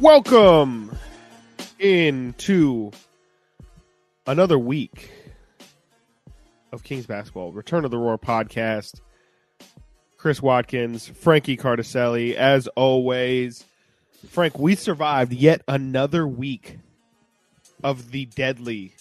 Welcome into another week of Kings basketball. Return of the Roar podcast. Chris Watkins, Frankie Cartoscelli, as always. Frank, we survived yet another week of the deadly.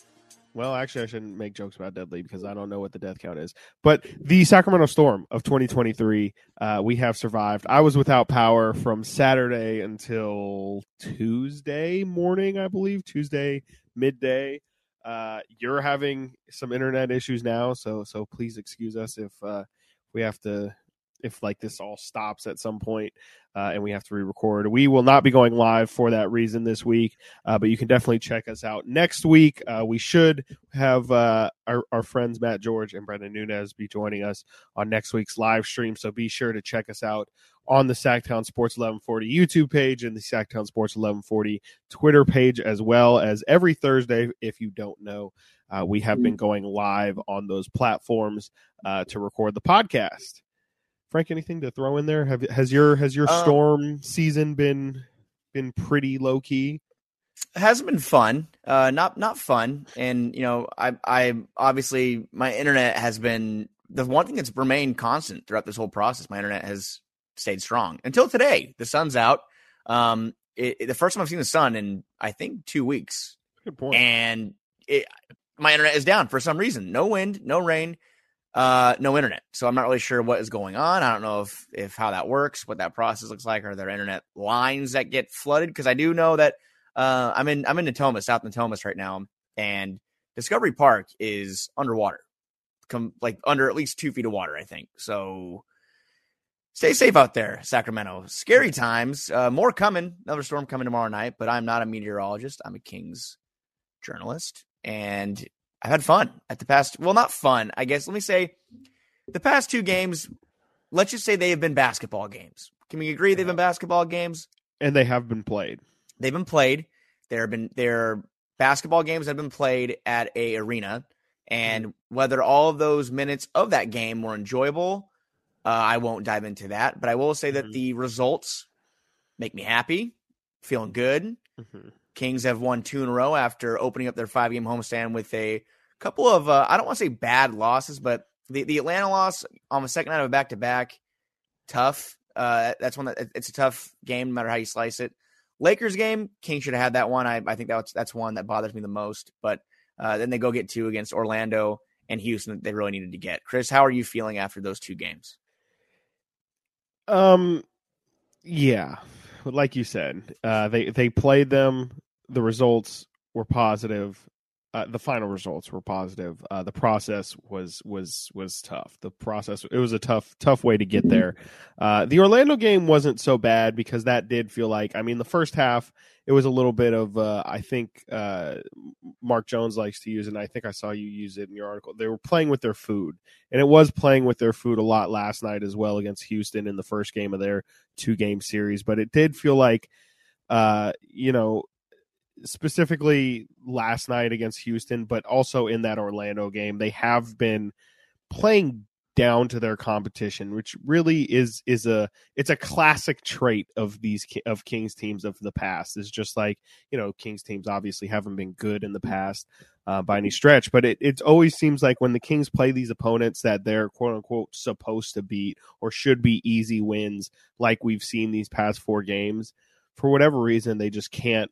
Well, actually, I shouldn't make jokes about deadly because I don't know what the death count is. But the Sacramento Storm of 2023, uh, we have survived. I was without power from Saturday until Tuesday morning, I believe, Tuesday midday. Uh, you're having some internet issues now, so so please excuse us if uh, we have to if like this all stops at some point, uh, and we have to re-record. We will not be going live for that reason this week, uh, but you can definitely check us out next week. Uh, we should have uh, our, our friends Matt George and Brendan Nunez be joining us on next week's live stream. So be sure to check us out on the Sactown Sports 1140 YouTube page and the Sactown Sports 1140 Twitter page, as well as every Thursday. If you don't know, uh, we have been going live on those platforms uh, to record the podcast. Frank, anything to throw in there? Have has your has your Um, storm season been been pretty low key? It hasn't been fun. Uh, not not fun. And you know, I I obviously my internet has been the one thing that's remained constant throughout this whole process. My internet has stayed strong until today. The sun's out. Um, it, it- the first time I've seen the sun in I think two weeks, Good point. and it, my internet is down for some reason. No wind, no rain, uh, no internet. So I'm not really sure what is going on. I don't know if if how that works, what that process looks like. Are there internet lines that get flooded? Because I do know that uh, I'm in I'm in Natomas, South Natomas right now, and Discovery Park is underwater, come like under at least two feet of water, I think. So stay safe out there, Sacramento. Scary times. Uh, more coming. Another storm coming tomorrow night. But I'm not a meteorologist. I'm a Kings journalist, and I've had fun at the past. Well, not fun, I guess. Let me say, the past two games. Let's just say they have been basketball games. Can we agree they've been basketball games? and they have been played. They've been played. There have been there basketball games that have been played at a arena, and whether all of those minutes of that game were enjoyable, uh, I won't dive into that. But I will say that Mhm. the results make me happy, feeling good. Mhm. Kings have won two in a row after opening up their five game homestand with a couple of uh, I don't want to say bad losses, but the, the Atlanta loss on the second night of a back to back, tough. Uh, that's one that it's a tough game no matter how you slice it. Lakers game, King should have had that one. I, I think that's that's one that bothers me the most. But uh, then they go get two against Orlando and Houston that they really needed to get. Chris, how are you feeling after those two games? Um, yeah, like you said, uh, they they played them. The results were positive. Uh, the final results were positive. Uh, the process was was was tough. The process it was a tough tough way to get there. Uh, the Orlando game wasn't so bad because that did feel like I mean the first half it was a little bit of uh, I think uh, Mark Jones likes to use it, and I think I saw you use it in your article. They were playing with their food, and it was playing with their food a lot last night as well against Houston in the first game of their two game series. But it did feel like, uh, you know, specifically last night against Houston, but also in that Orlando game, they have been playing down to their competition, which really is is a it's a classic trait of these of Kings teams of the past. Is just like you know Kings teams obviously haven't been good in the past uh, by any stretch, but it it always seems like when the Kings play these opponents that they're quote unquote supposed to beat or should be easy wins, like we've seen these past four games, for whatever reason they just can't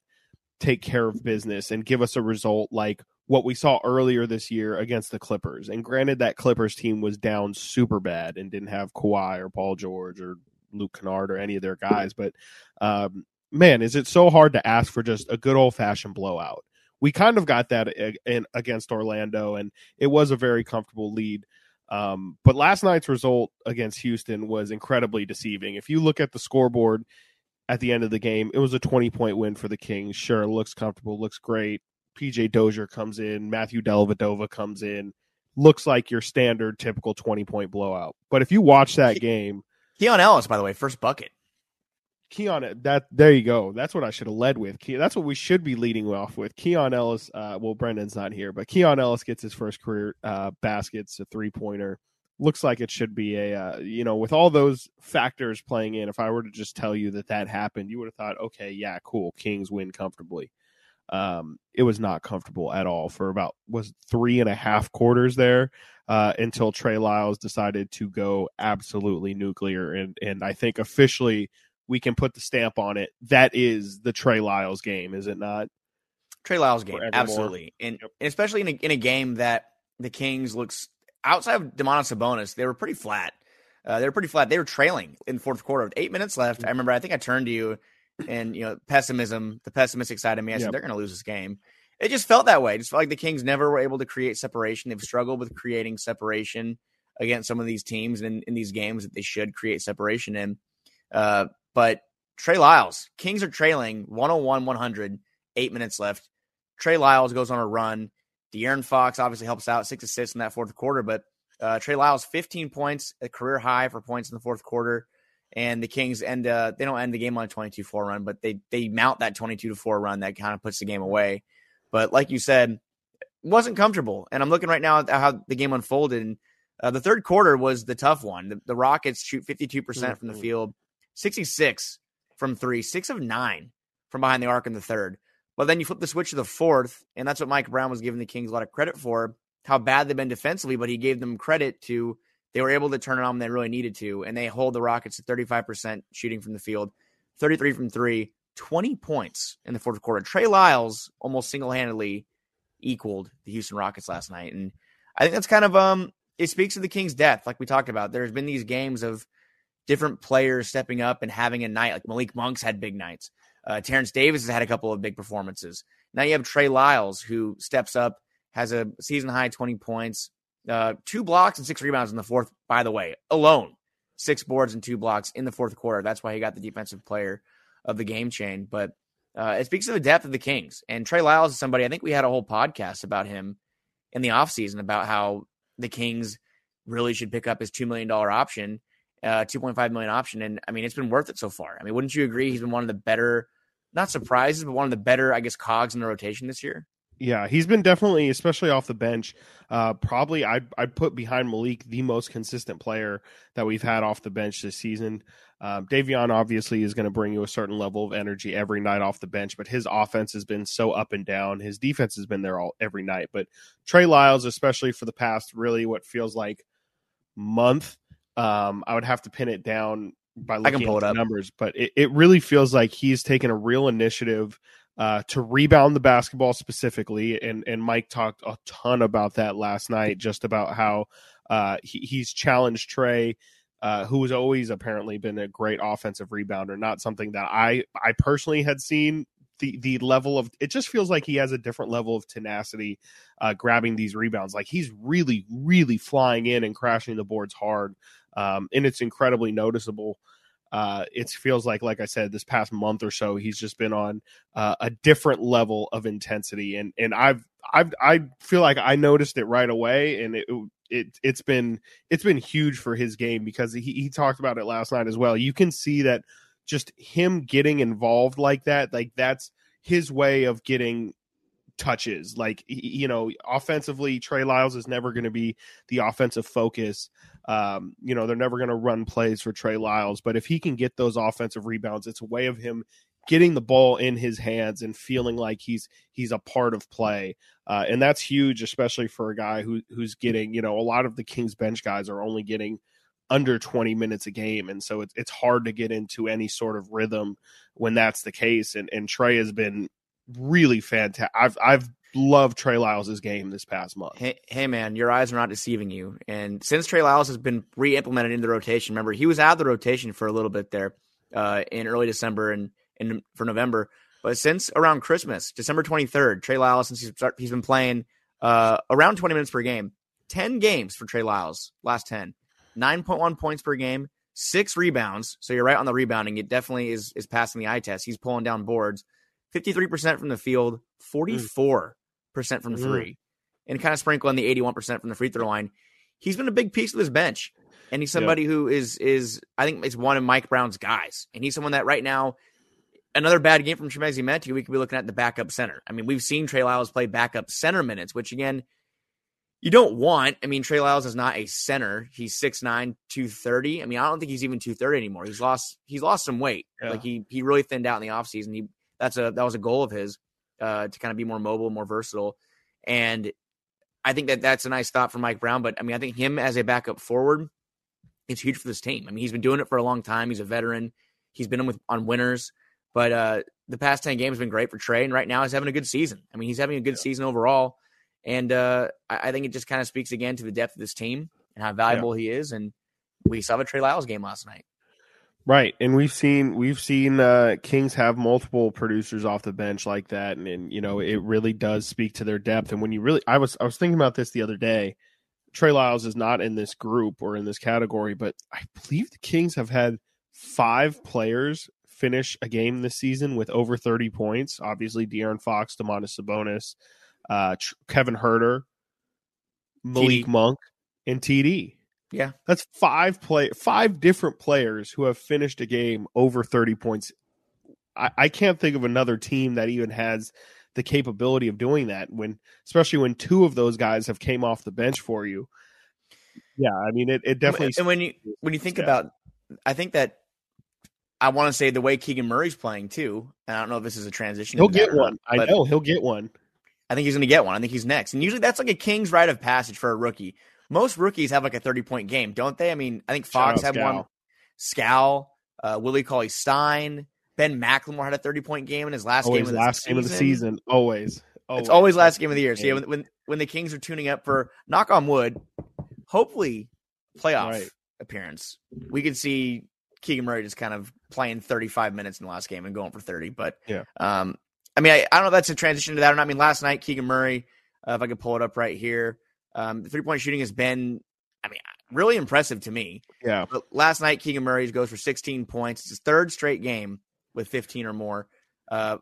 take care of business and give us a result like what we saw earlier this year against the Clippers. And granted, that Clippers team was down super bad and didn't have Kawhi or Paul George or Luke Kennard or any of their guys. But um, man, is it so hard to ask for just a good old fashioned blowout? We kind of got that in, against Orlando, and it was a very comfortable lead. Um, but last night's result against Houston was incredibly deceiving. If you look at the scoreboard at the end of the game, it was a 20 point win for the Kings. Sure, looks comfortable, looks great. PJ Dozier comes in, Matthew Dellavedova comes in. Looks like your standard typical 20 point blowout. But if you watch that game, Keon Ellis, by the way, first bucket. Keon, that there you go. That's what I should have led with. That's what we should be leading off with. Keon Ellis. Uh, well, Brendan's not here, but Keon Ellis gets his first career uh, baskets, a three pointer. Looks like it should be a uh, you know with all those factors playing in if i were to just tell you that that happened you would have thought okay yeah cool kings win comfortably. Um it was not comfortable at all for about was three and a half quarters there uh until trey lyles decided to go absolutely nuclear and and i think officially we can put the stamp on it that is the trey lyles game is it not? Trey lyles game absolutely and, especially in a, in a game that the kings looks outside of Domantas Sabonis, they were pretty flat. Uh, they were pretty flat. They were trailing in the fourth quarter with eight minutes left. I remember, I think I turned to you and, you know, pessimism, the pessimistic side of me, I said, they're going to lose this game. It just felt that way. It just felt like the Kings never were able to create separation. They've struggled with creating separation against some of these teams and in, in these games that they should create separation in. Uh, but Trey Lyles, Kings are trailing 101 100, eight minutes left. Trey Lyles goes on a run. De'Aaron Fox obviously helps out, six assists in that fourth quarter, but uh, Trey Lyles, 15 points, a career high for points in the fourth quarter. And the Kings end uh, they don't end the game on a 22-4 run, but they they mount that 22 to 4 run that kind of puts the game away. But like you said, wasn't comfortable. And I'm looking right now at how the game unfolded. And uh, the third quarter was the tough one. The, the Rockets shoot 52% from the mm-hmm. field, 66 from three, six of nine from behind the arc in the third. But then you flip the switch to the fourth, and that's what Mike Brown was giving the Kings a lot of credit for, how bad they've been defensively, but he gave them credit to they were able to turn it on when they really needed to, and they hold the Rockets to 35% shooting from the field, 33 from three, 20 points in the fourth quarter. Trey Lyles almost single-handedly equaled the Houston Rockets last night. And I think that's kind of um it speaks to the Kings' depth, like we talked about. There's been these games of different players stepping up and having a night. Like Malik Monk's had big nights. Uh, Terence Davis has had a couple of big performances. Now you have Trey Lyles, who steps up, has a season high 20 points, uh, two blocks and six rebounds in the fourth, by the way, alone. Six boards and two blocks in the fourth quarter. That's why he got the defensive player of the game chain. But uh, it speaks to the depth of the Kings. And Trey Lyles is somebody, I think we had a whole podcast about him in the offseason about how the Kings really should pick up his $2 million option, uh, 2.5 million option. And I mean, it's been worth it so far. I mean, wouldn't you agree? He's been one of the better not surprises, but one of the better, I guess, cogs in the rotation this year. Yeah, he's been definitely, especially off the bench. Uh, probably, I'd I'd put behind Malik the most consistent player that we've had off the bench this season. Um, Davion obviously is going to bring you a certain level of energy every night off the bench, but his offense has been so up and down. His defense has been there all every night. But Trey Lyles, especially for the past really what feels like month, um, I would have to pin it down by looking I can pull at it up. numbers, but it, it really feels like he's taken a real initiative uh, to rebound the basketball specifically. And and Mike talked a ton about that last night, just about how uh, he, he's challenged Trey. Uh, who has always apparently been a great offensive rebounder, not something that I I personally had seen the the level of it just feels like he has a different level of tenacity uh, grabbing these rebounds. Like he's really, really flying in and crashing the boards hard um, and it's incredibly noticeable. Uh, it feels like, like I said, this past month or so, he's just been on uh, a different level of intensity, and and I've I've I feel like I noticed it right away, and it it it's been it's been huge for his game because he he talked about it last night as well. You can see that just him getting involved like that, like that's his way of getting touches. Like you know, offensively, Trey Lyles is never going to be the offensive focus. Um, you know, they're never going to run plays for Trey Lyles, but if he can get those offensive rebounds, it's a way of him getting the ball in his hands and feeling like he's he's a part of play. Uh, and that's huge, especially for a guy who who's getting, you know, a lot of the Kings bench guys are only getting under 20 minutes a game and so it's it's hard to get into any sort of rhythm when that's the case and and Trey has been really fantastic. I've I've loved Trey Lyles' game this past month. Hey, hey, man, your eyes are not deceiving you. And since Trey Lyles has been re-implemented into the rotation, remember he was out of the rotation for a little bit there uh, in early December and, and for November. But since around Christmas, December 23rd, Trey Lyles, since he's, start, he's been playing uh, around 20 minutes per game, 10 games for Trey Lyles, last 10, 9.1 points per game, six rebounds. So you're right on the rebounding. It definitely is is passing the eye test. He's pulling down boards. 53% from the field, 44% mm. from three, mm. and kind of sprinkle in the 81% from the free throw line. He's been a big piece of this bench. And he's somebody yep. who is is I think is one of Mike Brown's guys. And he's someone that right now, another bad game from Chimezie Metu, we could be looking at the backup center. I mean, we've seen Trey Lyles play backup center minutes, which again, you don't want. I mean, Trey Lyles is not a center. He's 6'9", 230. I mean, I don't think he's even 230 anymore. He's lost he's lost some weight. Yeah. Like he he really thinned out in the offseason. He that's a that was a goal of his uh, to kind of be more mobile, more versatile. And I think that that's a nice thought for Mike Brown. But I mean, I think him as a backup forward, it's huge for this team. I mean, he's been doing it for a long time. He's a veteran. He's been with on winners. But uh, the past 10 games have been great for Trey. And right now he's having a good season. I mean, he's having a good yeah. season overall. And uh, I, I, think it just kind of speaks again to the depth of this team and how valuable yeah. he is. And we saw the Trey Lyles game last night. Right, and we've seen we've seen uh, Kings have multiple producers off the bench like that, and, and you know it really does speak to their depth. And when you really, I was I was thinking about this the other day. Trey Lyles is not in this group or in this category, but I believe the Kings have had five players finish a game this season with over 30 points. Obviously, De'Aaron Fox, Domantas Sabonis, uh, Kevin Huerter, Malik TD. Monk, and TD. Yeah, that's five play five different players who have finished a game over 30 points. I, I can't think of another team that even has the capability of doing that when especially when two of those guys have came off the bench for you. Yeah, I mean it, it definitely and when you when you think about I think that I want to say the way Keegan Murray's playing too. And I don't know if this is a transition. He'll get one. Not, I know he'll get one. I think he's going to get one. I think he's next. And usually that's like a king's rite of passage for a rookie. Most rookies have like a 30 point game, don't they? I mean, I think Fox had one. Skal, uh, Willie Cauley Stein, Ben McLemore had a 30 point game in his last always game. Of the last season. game of the season. Always. always. It's always last game of the year. So yeah, when, when, when the Kings are tuning up for knock on wood, hopefully playoff right. appearance, we could see Keegan Murray just kind of playing 35 minutes in the last game and going for 30. But yeah, um, I mean, I, I, don't know if that's a transition to that or not. I mean, last night Keegan Murray, uh, if I could pull it up right here, um, the three point shooting has been, I mean, really impressive to me. Yeah. But last night Keegan Murray goes for 16 points. It's his third straight game with 15 or more. Uh,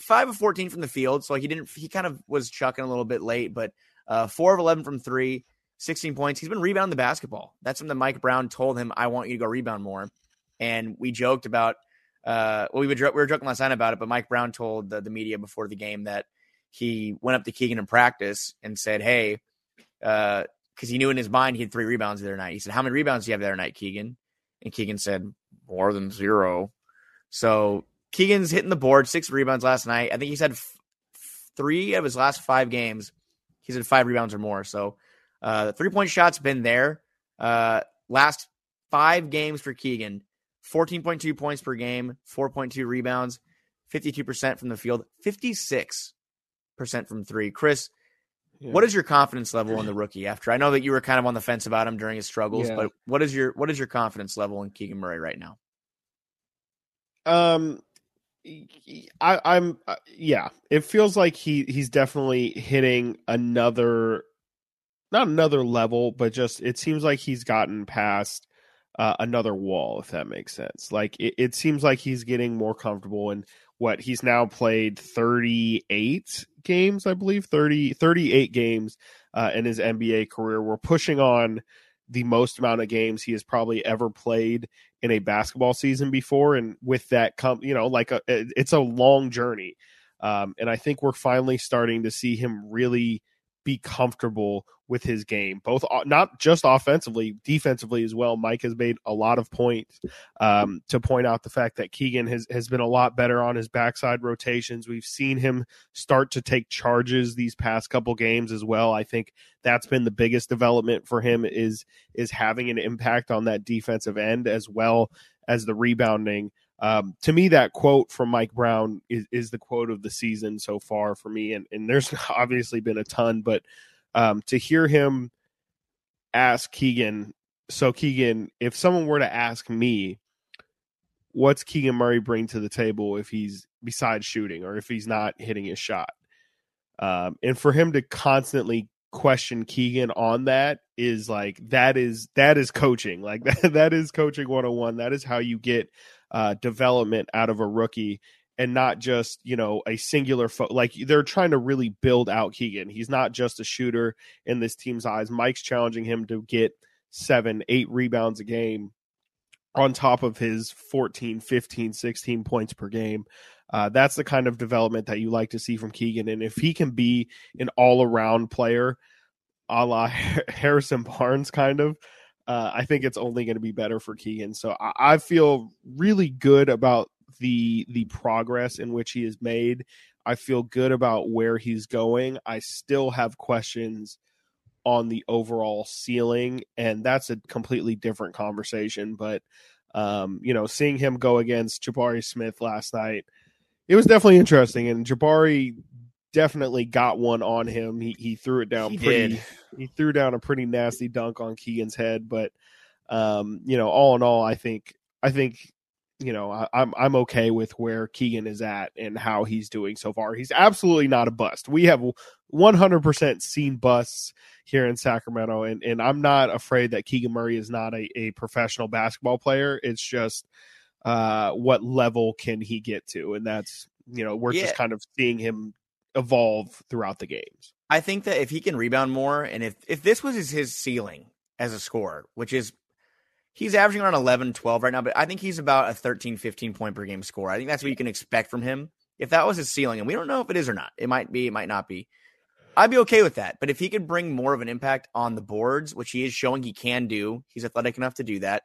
five of 14 from the field, so he didn't. He kind of was chucking a little bit late, but uh, four of 11 from three. 16 points. He's been rebounding the basketball. That's something Mike Brown told him, I want you to go rebound more. And we joked about, uh, well, we, would, we were joking last night about it, but Mike Brown told the, the media before the game that he went up to Keegan in practice and said, Hey, because uh, he knew in his mind he had three rebounds the other night. He said, How many rebounds do you have the other night, Keegan? And Keegan said, More than zero. So Keegan's hitting the board, six rebounds last night. I think he's had f- three of his last five games. He's had five rebounds or more. So, uh, the three point shot's been there. Uh, last five games for Keegan 14.2 points per game, 4.2 rebounds, 52% from the field, 56% from three. Chris, yeah. what is your confidence level in the rookie after? I know that you were kind of on the fence about him during his struggles, yeah. but what is your what is your confidence level in Keegan Murray right now? Um I, I'm uh, yeah. It feels like he he's definitely hitting another not another level, but just it seems like he's gotten past uh, another wall, if that makes sense. Like it, it seems like he's getting more comfortable in what he's now played 38 games, I believe 30, 38 games uh, in his NBA career. We're pushing on the most amount of games he has probably ever played in a basketball season before. And with that, come you know, like a, it's a long journey. Um, and I think we're finally starting to see him really be comfortable with his game, both not just offensively, defensively as well. Mike has made a lot of points um, to point out the fact that Keegan has, has been a lot better on his backside rotations. We've seen him start to take charges these past couple games as well. I think that's been the biggest development for him is is having an impact on that defensive end as well as the rebounding. Um, to me, that quote from Mike Brown is, is the quote of the season so far for me. And, and there's obviously been a ton, but um, to hear him ask Keegan, so Keegan, if someone were to ask me, what's Keegan Murray bring to the table if he's besides shooting or if he's not hitting his shot? Um, and for him to constantly question Keegan on that is like that is that is coaching like that that is coaching 101 that is how you get uh, development out of a rookie and not just you know a singular fo- like they're trying to really build out Keegan. He's not just a shooter in this team's eyes. Mike's challenging him to get seven, eight rebounds a game on top of his 14, 15, 16 points per game. Uh, that's the kind of development that you like to see from Keegan. And if he can be an all around player, a la Harrison Barnes, kind of. Uh, I think it's only going to be better for Keegan. So I, I feel really good about the the progress in which he has made. I feel good about where he's going. I still have questions on the overall ceiling, and that's a completely different conversation. But um, you know, seeing him go against Jabari Smith last night, it was definitely interesting. And Jabari definitely got one on him. He he threw it down He pretty. did. He threw down a pretty nasty dunk on Keegan's head. But um, you know, all in all, I think I think you know I, I'm I'm okay with where Keegan is at and how he's doing so far. He's absolutely not a bust. We have 100% seen busts here in Sacramento, and and I'm not afraid that Keegan Murray is not a, a professional basketball player. It's just uh, what level can he get to, and that's you know we're Yeah. just kind of seeing him evolve throughout the games. I think that if he can rebound more, and if if this was his, his ceiling as a scorer, which is he's averaging around 11, 12 right now, but I think he's about a 13, 15 point per game score. I think that's what you can expect from him. If that was his ceiling, and we don't know if it is or not, it might be, it might not be. I'd be okay with that. But if he could bring more of an impact on the boards, which he is showing he can do, he's athletic enough to do that,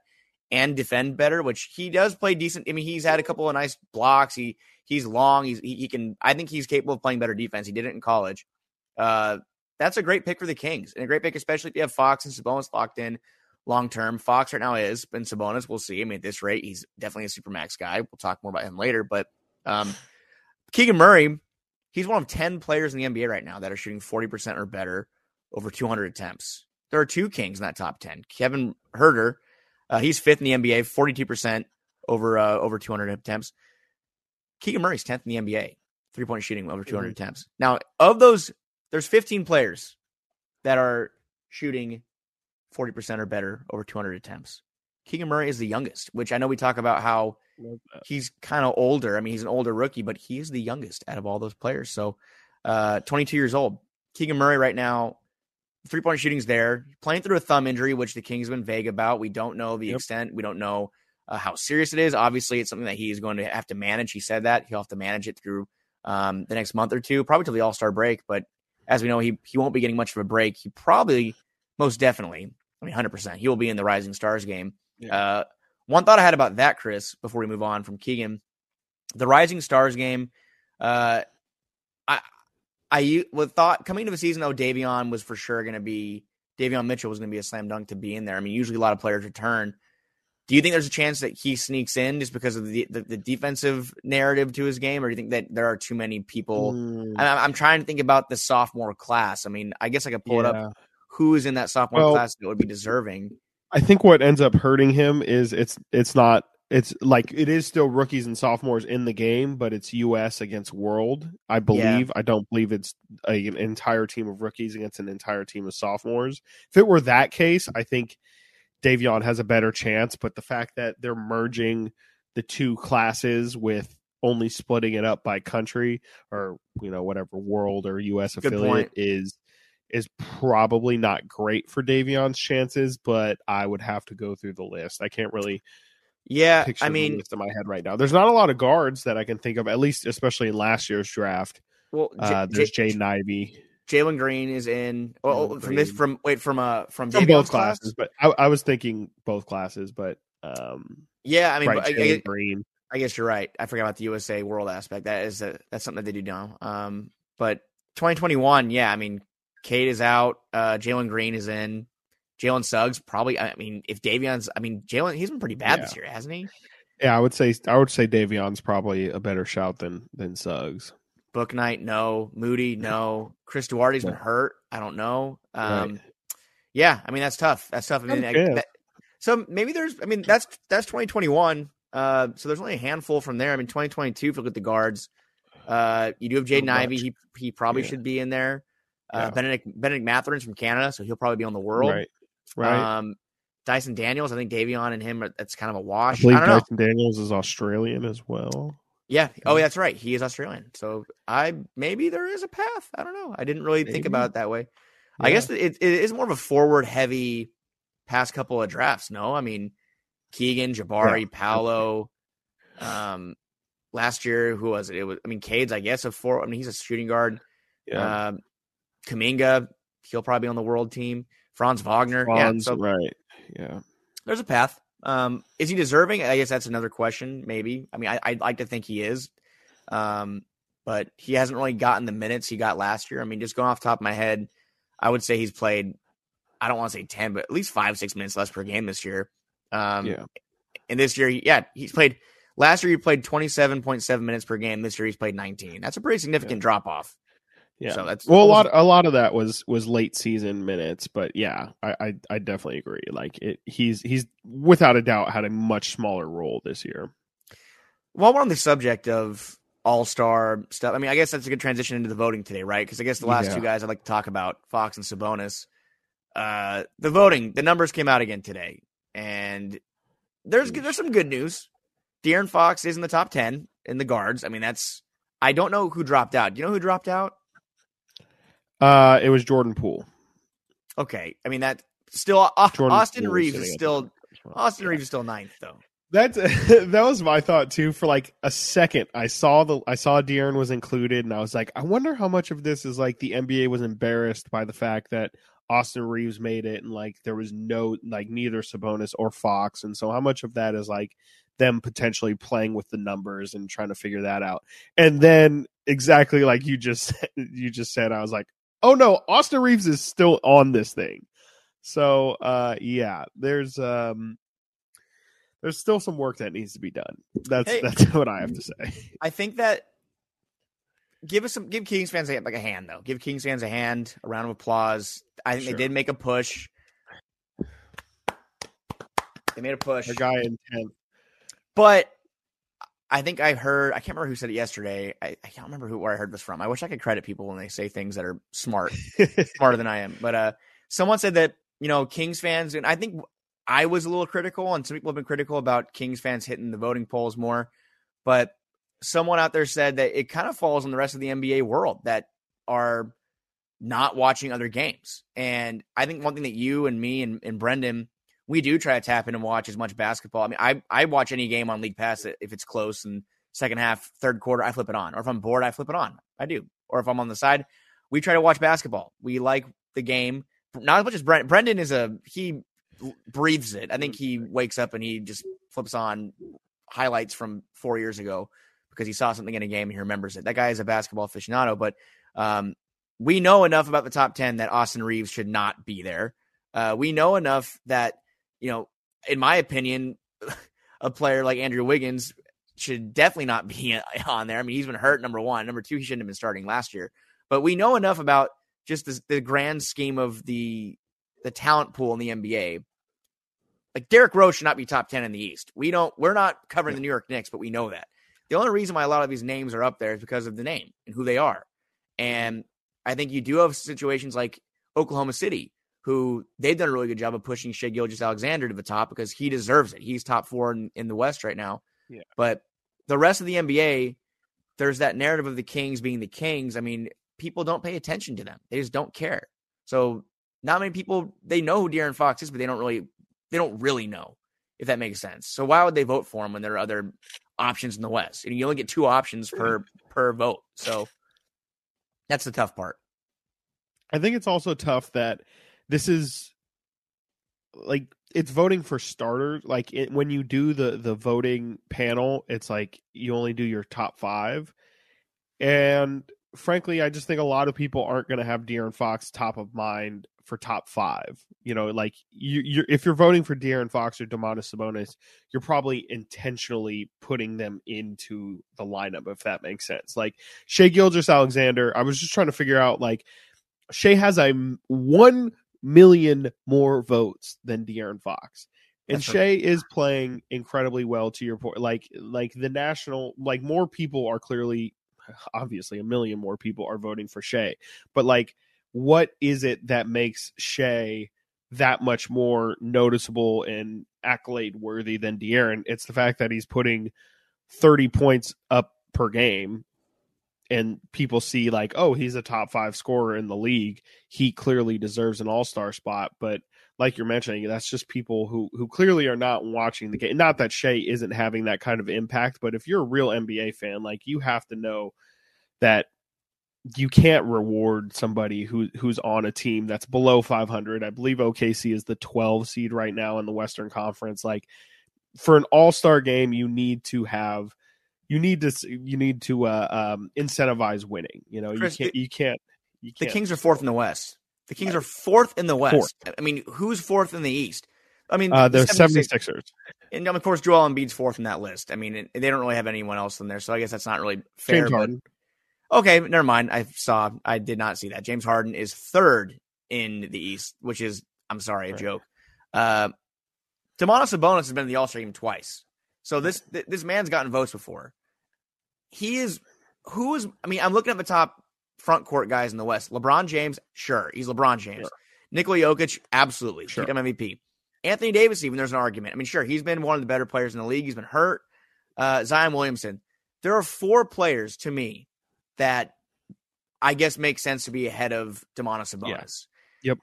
and defend better, which he does play decent. I mean, he's had a couple of nice blocks. He he's long. He's he, he can. I think he's capable of playing better defense. He did it in college. Uh, that's a great pick for the Kings, and a great pick, especially if you have Fox and Sabonis locked in long term. Fox right now is, and Sabonis, we'll see. I mean, at this rate, he's definitely a supermax guy. We'll talk more about him later. But um, Keegan Murray, he's one of 10 players in the NBA right now that are shooting 40% or better over 200 attempts. There are two Kings in that top 10. Kevin Huerter, uh, he's fifth in the NBA, 42% over uh, over 200 attempts. Keegan Murray's 10th in the NBA, three point shooting over 200 attempts. Now, of those, there's 15 players that are shooting 40% or better over 200 attempts. Keegan Murray is the youngest, which I know we talk about how he's kind of older. I mean, he's an older rookie, but he's the youngest out of all those players. So, uh, 22 years old. Keegan Murray right now, three point shooting's there, playing through a thumb injury, which the Kings have been vague about. We don't know the Yep. extent. We don't know uh, how serious it is. Obviously, it's something that he's going to have to manage. He said that he'll have to manage it through um, the next month or two, probably till the All Star break. But as we know, he he won't be getting much of a break. He probably, most definitely, I mean, hundred percent, he will be in the Rising Stars game. Yeah. Uh, one thought I had about that, Chris, before we move on from Keegan, the Rising Stars game. Uh, I would thought coming into the season, though, Davion was for sure going to be Davion Mitchell was going to be a slam dunk to be in there. I mean, usually a lot of players return. Do you think there's a chance that he sneaks in just because of the the, the defensive narrative to his game, or do you think that there are too many people? Mm, I, I'm trying to think about the sophomore class. I mean, I guess I could pull it up. Who is in that sophomore Well- class that would be deserving? I think what ends up hurting him is it's it's not it's like it is still rookies and sophomores in the game, but it's U.S. against World. I believe. I don't believe it's a, an entire team of rookies against an entire team of sophomores. If it were that case, I think Davion has a better chance. But the fact that they're merging the two classes with only splitting it up by country or you know whatever World or U.S. Affiliate is is probably not great for Davion's chances, but I would have to go through the list. I can't really Yeah, I mean, in my head right now. There's not a lot of guards that I can think of, at least especially in last year's draft. well, J- Uh, J- there's Jaden Ivey Jalen Green is in. Oh, Jalen from this, from wait, from uh, from, both class? classes, but I, I was thinking both classes, but um, Yeah, I mean, right, but I, I, Green. I guess you're right. I forgot about the USA World aspect. That is a, that's something that they do now. Um, but 2021, yeah, I mean, Cade is out. Uh, Jalen Green is in. Jalen Suggs probably. I mean, if Davion's, I mean, Jalen, he's been pretty bad Yeah. this year, hasn't he? Yeah, I would say I would say Davion's probably a better shout than than Suggs. Book Knight, no. Moody, no. Chris Duarte's been hurt. I don't know. Um, Right. Yeah, I mean that's tough. That's tough. I mean, I- that- so maybe there's. I mean, that's that's 2021. Uh, so there's only a handful from there. I mean, 2022. If you look at the guards, uh, you do have Jaden Not Ivey. He he probably Yeah. should be in there. Uh, Yeah. Benedict Bennedict Mathurin's from Canada, so he'll probably be on the world. Right, right. Um, Dyson Daniels, I think Davion and him. are- That's kind of a wash. I, believe don't know. Dyson Daniels is Australian as well. Yeah. Oh, that's right. He is Australian. So I maybe there is a path. I don't know. I didn't really think about it that way. I guess it, it is more of a forward heavy past couple of drafts. No, I mean Keegan, Jabari, Yeah. Paolo. Um, last year who was it? It was I mean Cades. I guess a four. I mean he's a shooting guard. yeah. Um, Kuminga he'll probably be on the world team. Franz Wagner, Franz, yeah, so right, yeah. there's a path. Um, is he deserving? I guess that's another question. Maybe. I mean, I, I'd like to think he is, um, but he hasn't really gotten the minutes he got last year. I mean, just going off the top of my head, I would say he's played. I don't want to say ten, but at least five, six minutes less per game this year. Um, Yeah. And this year, yeah, he's played. Last year, he played twenty seven point seven minutes per game. This year, he's played nineteen. That's a pretty significant drop off. Yeah. So that's well, a lot a lot of that was was late season minutes, but yeah, I I, I definitely agree. Like it, he's he's without a doubt had a much smaller role this year. While we're on the subject of all star stuff, I mean, I guess that's a good transition into the voting today, right? Because I guess the last Yeah. two guys I'd like to talk about, Fox and Sabonis. Uh, the voting, the numbers came out again today, and there's there's some good news. De'Aaron Fox is in the top ten in the guards. I mean, that's I don't know who dropped out. Do you know who dropped out? Uh, it was Jordan Poole. Okay, I mean that still uh, Austin Poole Reaves is still. Austin Yeah. Reaves is still ninth though. That's that was my thought too. For like a second, I saw the I saw De'Aaron was included, and I was like, I wonder how much of this is like the NBA was embarrassed by the fact that Austin Reaves made it, and like there was no like neither Sabonis or Fox, and so how much of that is like them potentially playing with the numbers and trying to figure that out. And then exactly like you just you just said, I was like, oh no, Austin Reaves is still on this thing. So uh yeah, there's um there's still some work that needs to be done. That's Hey. that's what I have to say. I think that give us some give Kings fans a, like a hand though. Give Kings fans a hand, a round of applause. I think Sure. they did make a push. They made a push, The guy in tenth. but I think I heard I can't remember who said it yesterday. I, I can't remember who where I heard this from. I wish I could credit people when they say things that are smart, smarter than I am. But uh, someone said that you know Kings fans, and I think I was a little critical, and some people have been critical about Kings fans hitting the voting polls more. But someone out there said that it kind of falls on the rest of the NBA world that are not watching other games. And I think one thing that you and me and, and Brendan, we do try to tap in and watch as much basketball. I mean, I I watch any game on League Pass if it's close and second half, third quarter, I flip it on. Or if I'm bored, I flip it on. I do. Or if I'm on the side, we try to watch basketball. We like the game. Not as much as Brendan. Brendan is a he breathes it. I think he wakes up and he just flips on highlights from four years ago because he saw something in a game and he remembers it. That guy is a basketball aficionado, but um, we know enough about the top 10 that Austin Reaves should not be there. Uh, we know enough that, you know, in my opinion, a player like Andrew Wiggins should definitely not be on there. I mean, he's been hurt, number one. Number two, he shouldn't have been starting last year. But we know enough about just the, the grand scheme of the the talent pool in the NBA. Like Derrick Rose should not be top 10 in the East. We don't, we're not covering the New York Knicks, but we know that. The only reason why a lot of these names are up there is because of the name and who they are. Mm-hmm. And I think you do have situations like Oklahoma City, who they've done a really good job of pushing Shai Gilgeous Alexander to the top because he deserves it. He's top four in, in the West right now. Yeah. But the rest of the NBA, there's that narrative of the Kings being the Kings. I mean, people don't pay attention to them. They just don't care. So not many people they know who De'Aaron Fox is, but they don't really they don't really know if that makes sense. So why would they vote for him when there are other options in the West? And you only get two options per per vote. So that's the tough part. I think it's also tough that this is like it's voting for starters. Like it, when you do the the voting panel, it's like you only do your top five, and frankly, I just think a lot of people aren't going to have De'Aaron Fox top of mind for top five. You know, like you, you're if you're voting for De'Aaron Fox or Domantas Sabonis, you're probably intentionally putting them into the lineup, if that makes sense. Like Shai Gilgeous Alexander, I was just trying to figure out like Shai has a one million more votes than De'Aaron Fox. And That's Shai is playing incredibly well to your point. Like like the national like more people are clearly obviously a million more people are voting for Shai. But like what is it that makes Shai that much more noticeable and accolade worthy than De'Aaron? It's the fact that he's putting 30 points up per game and people see like, oh, he's a top five scorer in the league. He clearly deserves an all star spot. But like you're mentioning, that's just people who who clearly are not watching the game. Not that Shai isn't having that kind of impact, but if you're a real NBA fan, like you have to know that you can't reward somebody who who's on a team that's below 500. I believe OKC is the 12 seed right now in the Western Conference. Like for an All Star game, you need to have you need to you need to uh, um, incentivize winning. You know, Chris, you can't you can't you The can't. Kings are fourth in the West. The Kings are fourth in the West. I mean, who's fourth in the East? I mean, Uh, they're the 76 76ers. And of course, Joel Embiid's fourth in that list. I mean, they don't really have anyone else in there, so I guess that's not really fair. James but- Harden. okay, never mind. I saw, I did not see that. James Harden is third in the East, which is, I'm sorry, a Right. joke. Uh, Domantas Sabonis has been in the All Star game twice, so this th- this man's gotten votes before. He is who is? I mean, I'm looking at the top front court guys in the West. LeBron James, sure, he's LeBron James. Sure. Nikola Jokic, absolutely, Sure. MVP. Anthony Davis, even there's an argument. I mean, sure, he's been one of the better players in the league. He's been hurt. Uh, Zion Williamson. There are four players to me that I guess make sense to be ahead of Domantas Sabonis. Yep.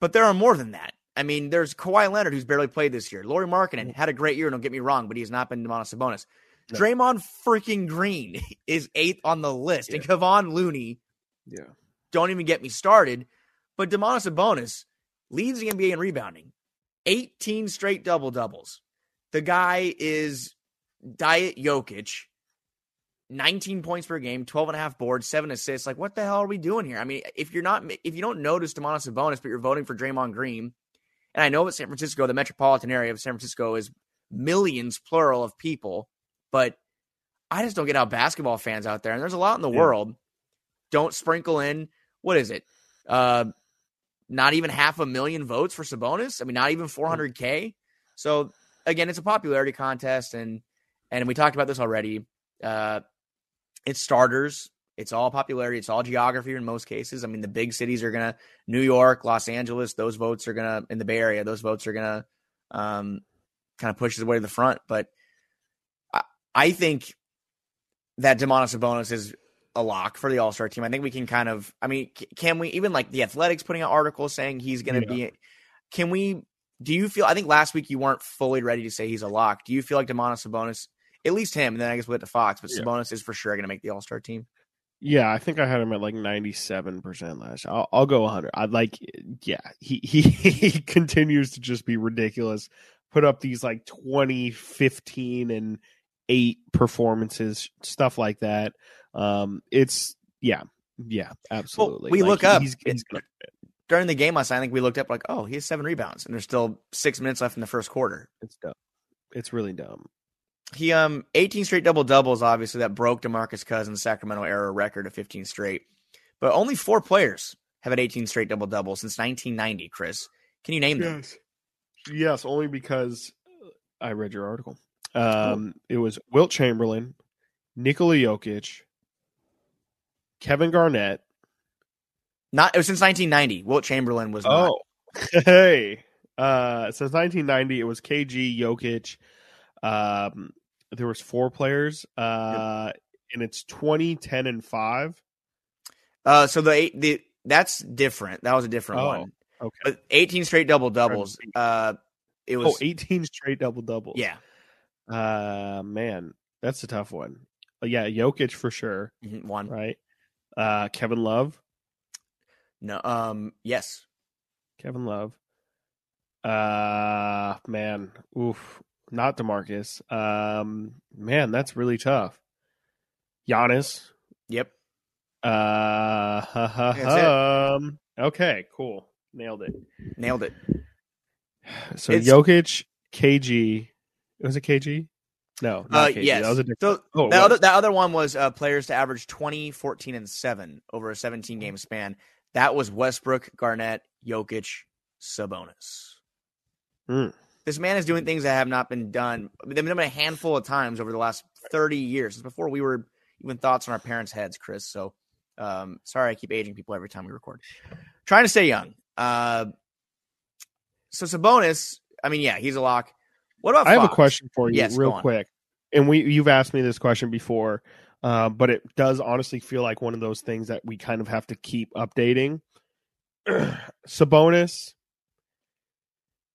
But there are more than that. I mean, there's Kawhi Leonard who's barely played this year. Lauri Markkanen had a great year. Don't get me wrong, but he's not been Domantas Sabonis. No. Draymond freaking Green is eighth on the list, and Kevon Looney. Yeah. Don't even get me started. But Domantas Sabonis leads the NBA in rebounding, 18 straight double doubles. The guy is Diet Jokic, 19 points per game, 12 and a half boards, seven assists. Like, what the hell are we doing here? I mean, if you're not, if you don't notice Domantas Sabonis, but you're voting for Draymond Green, and I know that San Francisco, the metropolitan area of San Francisco, is millions plural of people, but I just don't get how basketball fans out there, and there's a lot in the Yeah. world, don't sprinkle in what is it? Uh, not even half a million votes for Sabonis. I mean, not even 400k. So again, it's a popularity contest, and and we talked about this already. Uh, it's starters. It's all popularity. It's all geography in most cases. I mean, the big cities are gonna New York, Los Angeles. Those votes are gonna in the Bay Area. Those votes are gonna um, kind of push his way to the front. But I, I think that Domantas Sabonis is a lock for the All Star team. I think we can kind of. I mean, can we even like the Athletics putting out articles saying he's going to be? Can we? Do you feel? I think last week you weren't fully ready to say he's a lock. Do you feel like Domantas Sabonis, at least him, and then I guess we went to Fox, but Yeah. Sabonis is for sure going to make the All Star team? Yeah, I think I had him at like ninety seven percent last. year. I'll, I'll go hundred. I'd like, yeah, he, he he continues to just be ridiculous. Put up these like 20, 15, and eight performances, stuff like that. Um, it's yeah, yeah, absolutely. we Like, look up- He's, he's gonna, During the game last night, I think we looked up like, oh, he has seven rebounds, and there's still six minutes left in the first quarter. it's dumb. It's really dumb. He um 18 straight double doubles, obviously that broke DeMarcus Cousins' Sacramento era record of 15 straight. But only four players have had 18 straight double doubles since 1990. Chris, can you name them? Yes. Yes, only because I read your article. Um, It was Wilt Chamberlain, Nikola Jokic, Kevin Garnett. Not it was since 1990. Wilt Chamberlain was not. Oh, hey. Uh, since 1990, it was KG, Jokic. Um, there was four players. Uh, and it's 20, 10, and five. Uh, so the eight the that's different. That was a different Oh, one. Okay. But 18 straight double doubles. Uh, it Oh, was 18 straight double doubles. yeah. Uh, man, that's a tough one. But yeah, Jokic for sure. mhm, One. Right. Uh, Kevin Love. No. Um. Yes. Kevin Love. Uh man, oof, not Demarcus. Um, man, that's really tough. Giannis. Yep. Uh, ha, um, okay, cool, nailed it. Nailed it. So It's- Jokic, KG, was it KG? No, not Uh. KG. Yes. that was a different. so oh, that other that other one was uh, players to average 20, 14, and seven over a 17 game span. That was Westbrook, Garnett, Jokic, Sabonis. Mm. This man is doing things that have not been done. They've been done a handful of times over the last 30 years, since before we were even thoughts on our parents' heads, Chris. So um, sorry I keep aging people every time we record. Trying to stay young. Uh, so Sabonis, I mean, yeah, he's a lock. What about I have a question for you, Yes, real quick. And we you've asked me this question before, uh, but it does honestly feel like one of those things that we kind of have to keep updating. Sabonis,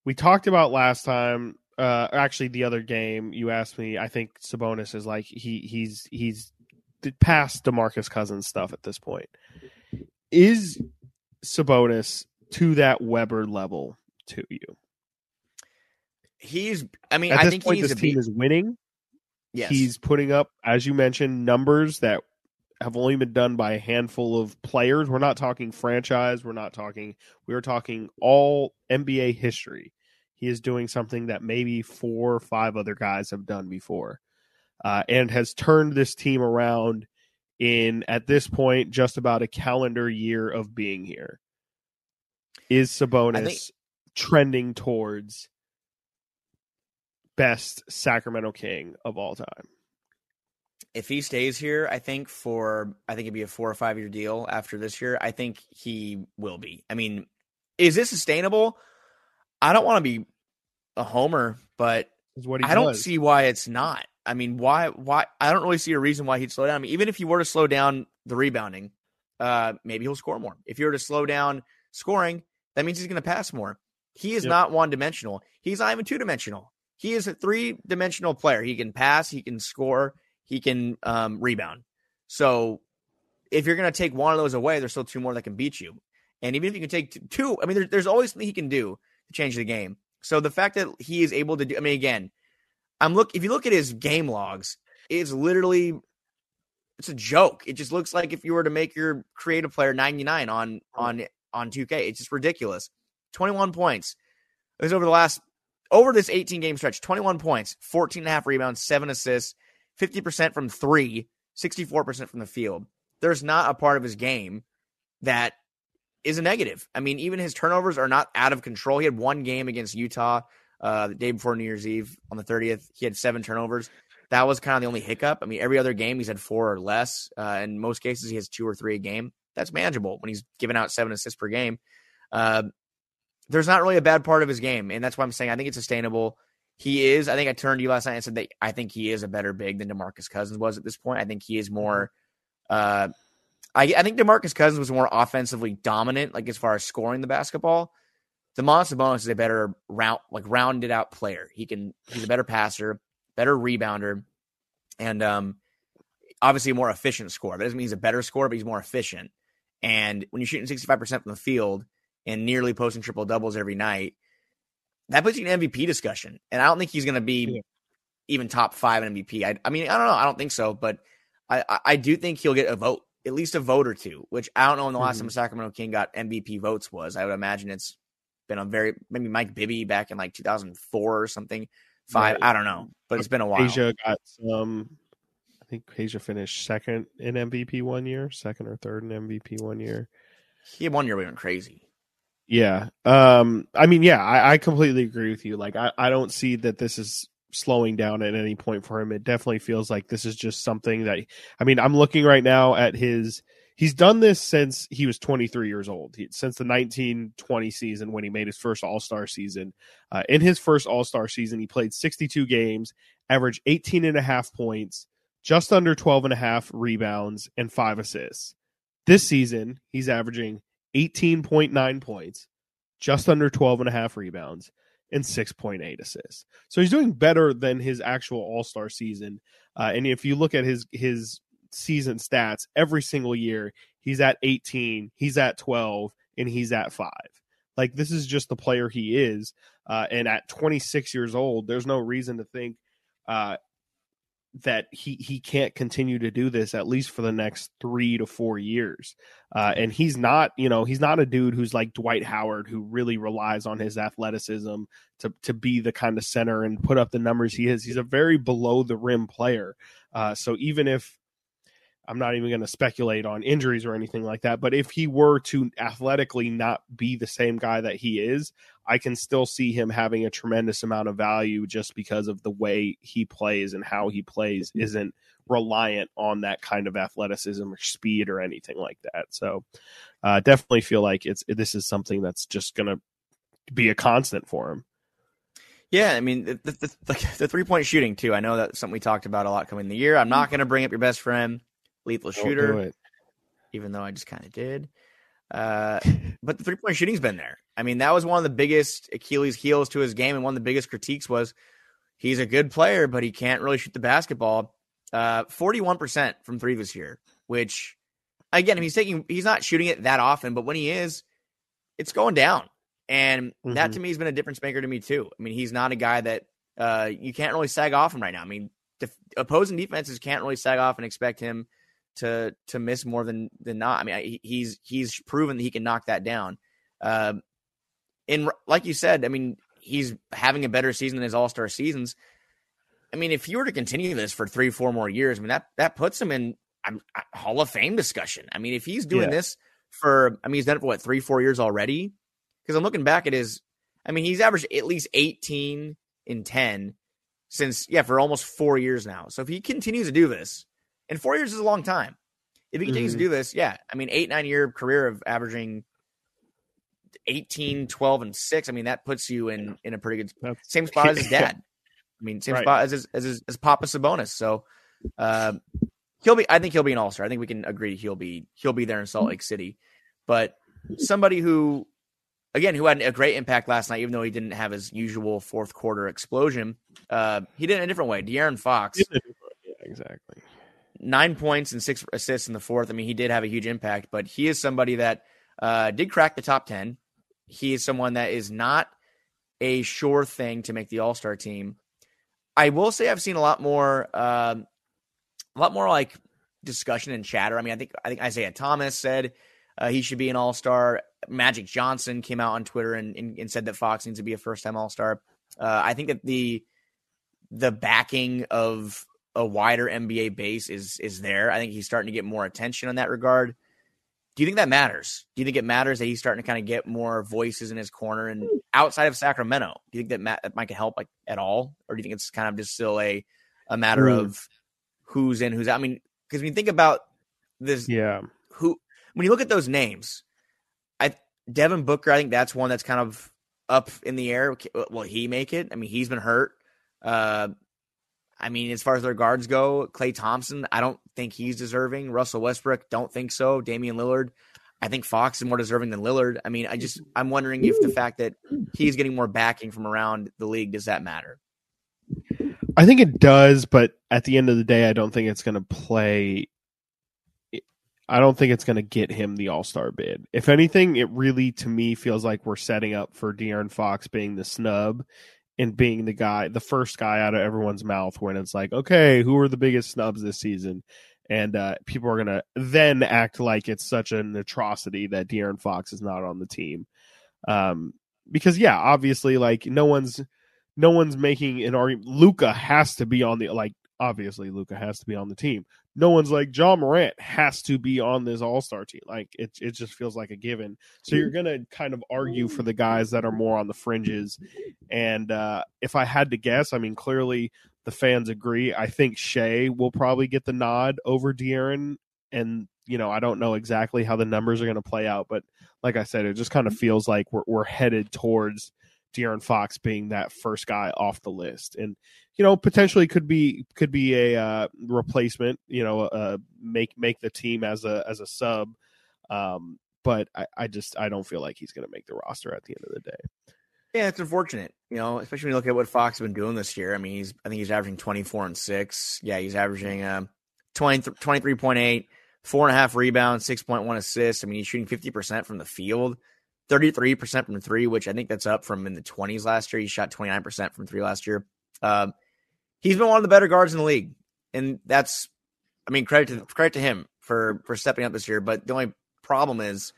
we talked about last time. Uh, actually, the other game you asked me, I think Sabonis is like he he's he's past Demarcus Cousins stuff at this point. Is Sabonis to that Webber level to you? He's. I mean, At I this think point, he's this team is winning. Yes. He's putting up, as you mentioned, numbers that have only been done by a handful of players. We're not talking franchise. We're not talking. We are talking all NBA history. He is doing something that maybe four or five other guys have done before, uh, and has turned this team around in at this point just about a calendar year of being here. Is Sabonis think- trending towards best Sacramento King of all time? if he stays here, I think for I think it'd be a four or five year deal after this year. I think he will be. I mean, is this sustainable? I don't want to be a homer, but Is what he I don't see why it's not. I mean, why why I don't really see a reason why he'd slow down. I mean, even if he were to slow down the rebounding, uh, maybe he'll score more. If you were to slow down scoring, that means he's going to pass more. He is Yep. not one dimensional. He's not even two dimensional. He is a three dimensional player. He can pass, he can score, he can um, rebound. So if you're going to take one of those away, there's still two more that can beat you. And even if you can take two, I mean, there, there's always something he can do to change the game. So the fact that he is able to do, I mean, again, I'm look. If you look at his game logs, it's literally it's a joke. It just looks like if you were to make your creative player 99 on on on 2K, it's just ridiculous. 21 points. It was over the last over this 18 game stretch. 21 points, 14 and a half rebounds, seven assists, 50% from three, 64% from the field. There's not a part of his game that is a negative. I mean, even his turnovers are not out of control. He had one game against Utah uh, the day before New Year's Eve on the 30th. He had seven turnovers. That was kind of the only hiccup. I mean, every other game he's had four or less. Uh, in most cases, he has two or three a game. That's manageable when he's giving out seven assists per game. Uh, there's not really a bad part of his game, and that's why I'm saying I think it's sustainable. He is. I think I turned to you last night and said that I think he is a better big than Demarcus Cousins was at this point. I think he is more. Uh, I, I think Demarcus Cousins was more offensively dominant, like as far as scoring the basketball. Domantas Sabonis is a better round, like rounded out player. He can. He's a better passer, better rebounder, and um, obviously a more efficient scorer. That doesn't mean he's a better scorer, but he's more efficient. And when you're shooting 65 percent from the field and nearly posting triple doubles every night, that puts you in MVP discussion. And I don't think he's going to be Yeah. even top five in MVP. I, I mean, I don't know. I don't think so, but I, I, do think he'll get a vote, at least a vote or two. Which I don't know when the last Mhm. time Sacramento King got MVP votes was. I would imagine it's been a very maybe Mike Bibby back in like 2004 or something. Five, Right. I don't know, but it's been a while. Asia got some. I think Asia finished second in MVP one year, second or third in MVP one year. He had one year we went crazy. Yeah. Um. I mean, yeah, I, I completely agree with you. Like, I, I don't see that this is slowing down at any point for him. It definitely feels like this is just something that. I mean, I'm looking right now at his. He's done this since he was 23 years old. He, since the 1920 season when he made his first All Star season. Uh, in his first All Star season, he played 62 games, averaged 18 and a half points, just under 12 and a half rebounds, and five assists. This season, he's averaging 18.9 points, just under 12 and a half rebounds, and 6.8 assists. So he's doing better than his actual All-Star season. Uh, and if you look at his his season stats, every single year he's at 18, he's at 12, and he's at 5. Like this is just the player he is. Uh, and at 26 years old, there's no reason to think uh, that he he can't continue to do this at least for the next three to four years. Uh, and he's not, you know, he's not a dude who's like Dwight Howard who really relies on his athleticism to to be the kind of center and put up the numbers he is. He's a very below the rim player. Uh, so even if I'm not even going to speculate on injuries or anything like that, but if he were to athletically not be the same guy that he is, I can still see him having a tremendous amount of value just because of the way he plays and how he plays isn't reliant on that kind of athleticism or speed or anything like that. So, uh, definitely feel like it's this is something that's just going to be a constant for him. Yeah, I mean the the, the, the three point shooting too. I know that's something we talked about a lot coming in the year. I'm not going to bring up your best friend, lethal shooter, do it. even though I just kind of did. Uh, but the three point shooting's been there. I mean, that was one of the biggest Achilles' heels to his game, and one of the biggest critiques was he's a good player, but he can't really shoot the basketball. uh, 41% from three this year, which again, he's taking, he's not shooting it that often, but when he is, it's going down. And mm-hmm. that to me has been a difference maker to me too. I mean, he's not a guy that uh, you can't really sag off him right now. I mean, def- opposing defenses can't really sag off and expect him to to miss more than than not. I mean, he's he's proven that he can knock that down. Uh, and like you said, I mean, he's having a better season than his All Star seasons. I mean, if you were to continue this for three, four more years, I mean that that puts him in um, Hall of Fame discussion. I mean, if he's doing yeah. this for, I mean, he's done it for what three, four years already. Because I'm looking back at his, I mean, he's averaged at least 18 in 10 since yeah for almost four years now. So if he continues to do this, and four years is a long time. If he continues mm-hmm. to do this, yeah, I mean, eight nine year career of averaging 18, 12, and six. I mean, that puts you in in a pretty good same spot as his dad. I mean, same right. spot as his, as his, as Papa Sabonis. So uh, he'll be. I think he'll be an all star. I think we can agree he'll be he'll be there in Salt Lake City. But somebody who, again, who had a great impact last night, even though he didn't have his usual fourth quarter explosion, uh, he did it in a different way. De'Aaron Fox. Yeah, exactly. Nine points and six assists in the fourth. I mean, he did have a huge impact, but he is somebody that uh, did crack the top ten he is someone that is not a sure thing to make the All Star team. I will say I've seen a lot more, um, a lot more like discussion and chatter. I mean, I think I think Isaiah Thomas said uh, he should be an All Star. Magic Johnson came out on Twitter and, and, and said that Fox needs to be a first time All Star. Uh, I think that the the backing of a wider NBA base is is there. I think he's starting to get more attention on that regard. Do you think that matters? Do you think it matters that he's starting to kind of get more voices in his corner and outside of Sacramento? Do you think that Matt, that might help like at all, or do you think it's kind of just still a a matter mm. of who's in, who's out? I mean, because when you think about this, yeah, who when you look at those names, I Devin Booker, I think that's one that's kind of up in the air. Will he make it? I mean, he's been hurt. Uh, I mean, as far as their guards go, Klay Thompson, I don't think he's deserving. Russell Westbrook, don't think so. Damian Lillard, I think Fox is more deserving than Lillard. I mean, I just I'm wondering if the fact that he's getting more backing from around the league does that matter? I think it does, but at the end of the day, I don't think it's going to play. I don't think it's going to get him the All Star bid. If anything, it really to me feels like we're setting up for De'Aaron Fox being the snub and being the guy, the first guy out of everyone's mouth when it's like, okay, who are the biggest snubs this season? And uh, people are gonna then act like it's such an atrocity that De'Aaron Fox is not on the team, um, because yeah, obviously, like no one's no one's making an argument. Luka has to be on the like obviously Luka has to be on the team. No one's like Ja Morant has to be on this All Star team. Like it, it just feels like a given. So you're gonna kind of argue for the guys that are more on the fringes. And uh, if I had to guess, I mean, clearly the fans agree. I think Shai will probably get the nod over De'Aaron. And you know, I don't know exactly how the numbers are going to play out, but like I said, it just kind of feels like we're we're headed towards De'Aaron Fox being that first guy off the list, and you know potentially could be could be a uh, replacement. You know, uh, make make the team as a as a sub. Um, but I, I just I don't feel like he's going to make the roster at the end of the day. Yeah, it's unfortunate, you know, especially when you look at what Fox has been doing this year. I mean, he's I think he's averaging 24 and 6. Yeah, he's averaging um 20, 23.8, four and a half rebounds, 6.1 assists. I mean, he's shooting 50% from the field. 33% from three, which I think that's up from in the 20s last year. He shot 29% from three last year. Um, he's been one of the better guards in the league. And that's, I mean, credit to, credit to him for, for stepping up this year. But the only problem is,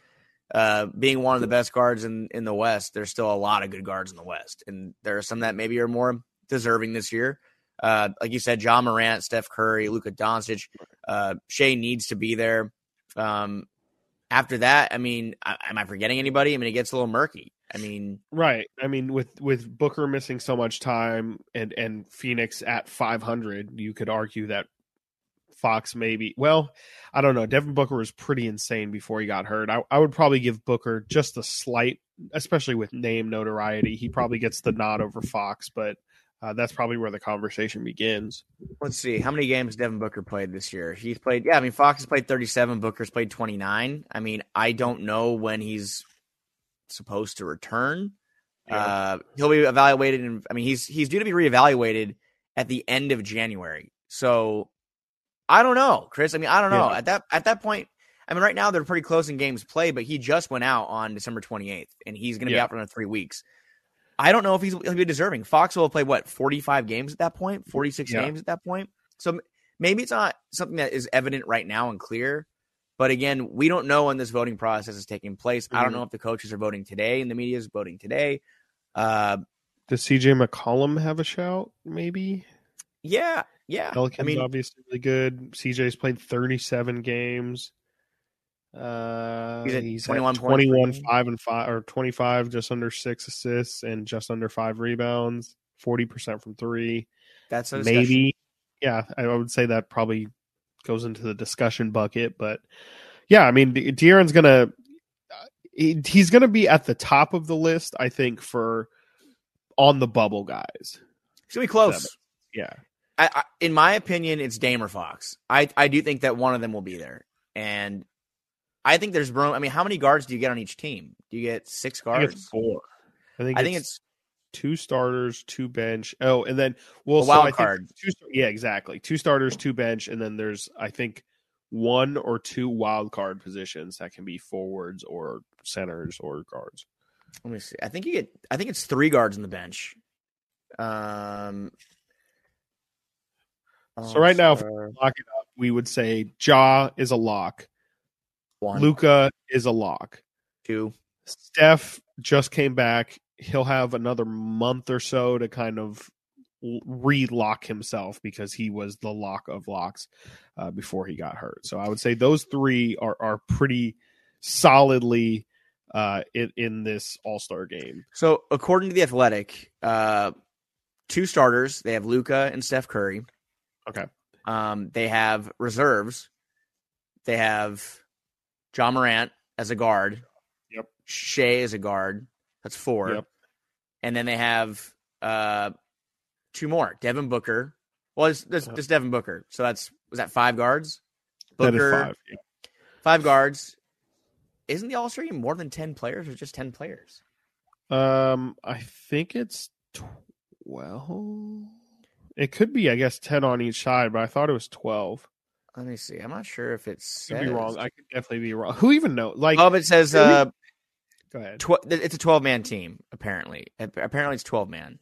uh, being one of the best guards in, in the West, there's still a lot of good guards in the West. And there are some that maybe are more deserving this year. Uh, like you said, Ja Morant, Steph Curry, Luka Doncic, uh, Shai needs to be there. Um, after that, I mean, am I forgetting anybody? I mean, it gets a little murky. I mean, right. I mean, with with Booker missing so much time and and Phoenix at 500, you could argue that Fox maybe. Well, I don't know. Devin Booker was pretty insane before he got hurt. I, I would probably give Booker just a slight, especially with name notoriety. He probably gets the nod over Fox, but uh, that's probably where the conversation begins. Let's see how many games Devin Booker played this year. He's played, yeah. I mean, Fox has played 37. Booker's played 29. I mean, I don't know when he's supposed to return. Yeah. Uh, he'll be evaluated, and I mean, he's he's due to be reevaluated at the end of January. So I don't know, Chris. I mean, I don't know. Yeah. At that at that point, I mean, right now they're pretty close in games played, but he just went out on December 28th, and he's going to be out for another three weeks. I don't know if he's he'll be deserving. Fox will have played what 45 games at that point, 46 Yeah. games at that point. So maybe it's not something that is evident right now and clear. But again, we don't know when this voting process is taking place. I don't Mhm. know if the coaches are voting today and the media is voting today. Uh, Does CJ McCollum have a shout? Maybe yeah, yeah. Pelicans I mean, obviously really good. CJ's played 37 games. Uh, He's he's 21 at points per 21, five and five, or 25, just under six assists and just under five rebounds. 40% from three. that's a. Maybe, yeah, I would say that probably goes into the discussion bucket. But yeah, I mean, De- De'Aaron's gonna he- he's gonna be at the top of the list. I think for on the bubble guys. It's gonna be close. Yeah, I, I, in my opinion, it's Dame or Fox. I, I do think that one of them will be there, and I think there's room. I mean, how many guards do you get on each team? Do you get six I think guards? it's four. I think I think it's two starters, two bench. Oh, and then well, A so wild think card. Two, yeah, exactly. Two starters, two bench, and then there's I think one or two wild card positions that can be forwards or centers or guards. let me see. I think you get. I think it's three guards on the bench. Um. So right now, if All-Star Lock it up. We would say Ja is a lock. One, Luka is a lock. two. Steph just came back. He'll have another month or so to kind of re-lock himself because he was the lock of locks uh, before he got hurt. So I would say those three are are pretty solidly uh, in, in this All Star game. So according to the Athletic, uh, two starters. They have Luka and Steph Curry. Okay. Um, they have reserves. They have Ja Morant as a guard. Yep. Shai as a guard. That's four. Yep. And then they have uh, two more. Devin Booker. Well, it's, it's, it's Devin Booker. So that's was that five guards? Booker, five. Yeah. five guards. Isn't the All Star game more than ten players or just ten players? Um, I think it's twelve. It could be, I guess, ten on each side, but I thought it was twelve. Let me see. I'm not sure if it's Could be wrong. I could definitely be wrong. Who even know? Like, Oh, it says uh, go ahead. tw- it's a 12 man team. Apparently, apparently it's 12 man.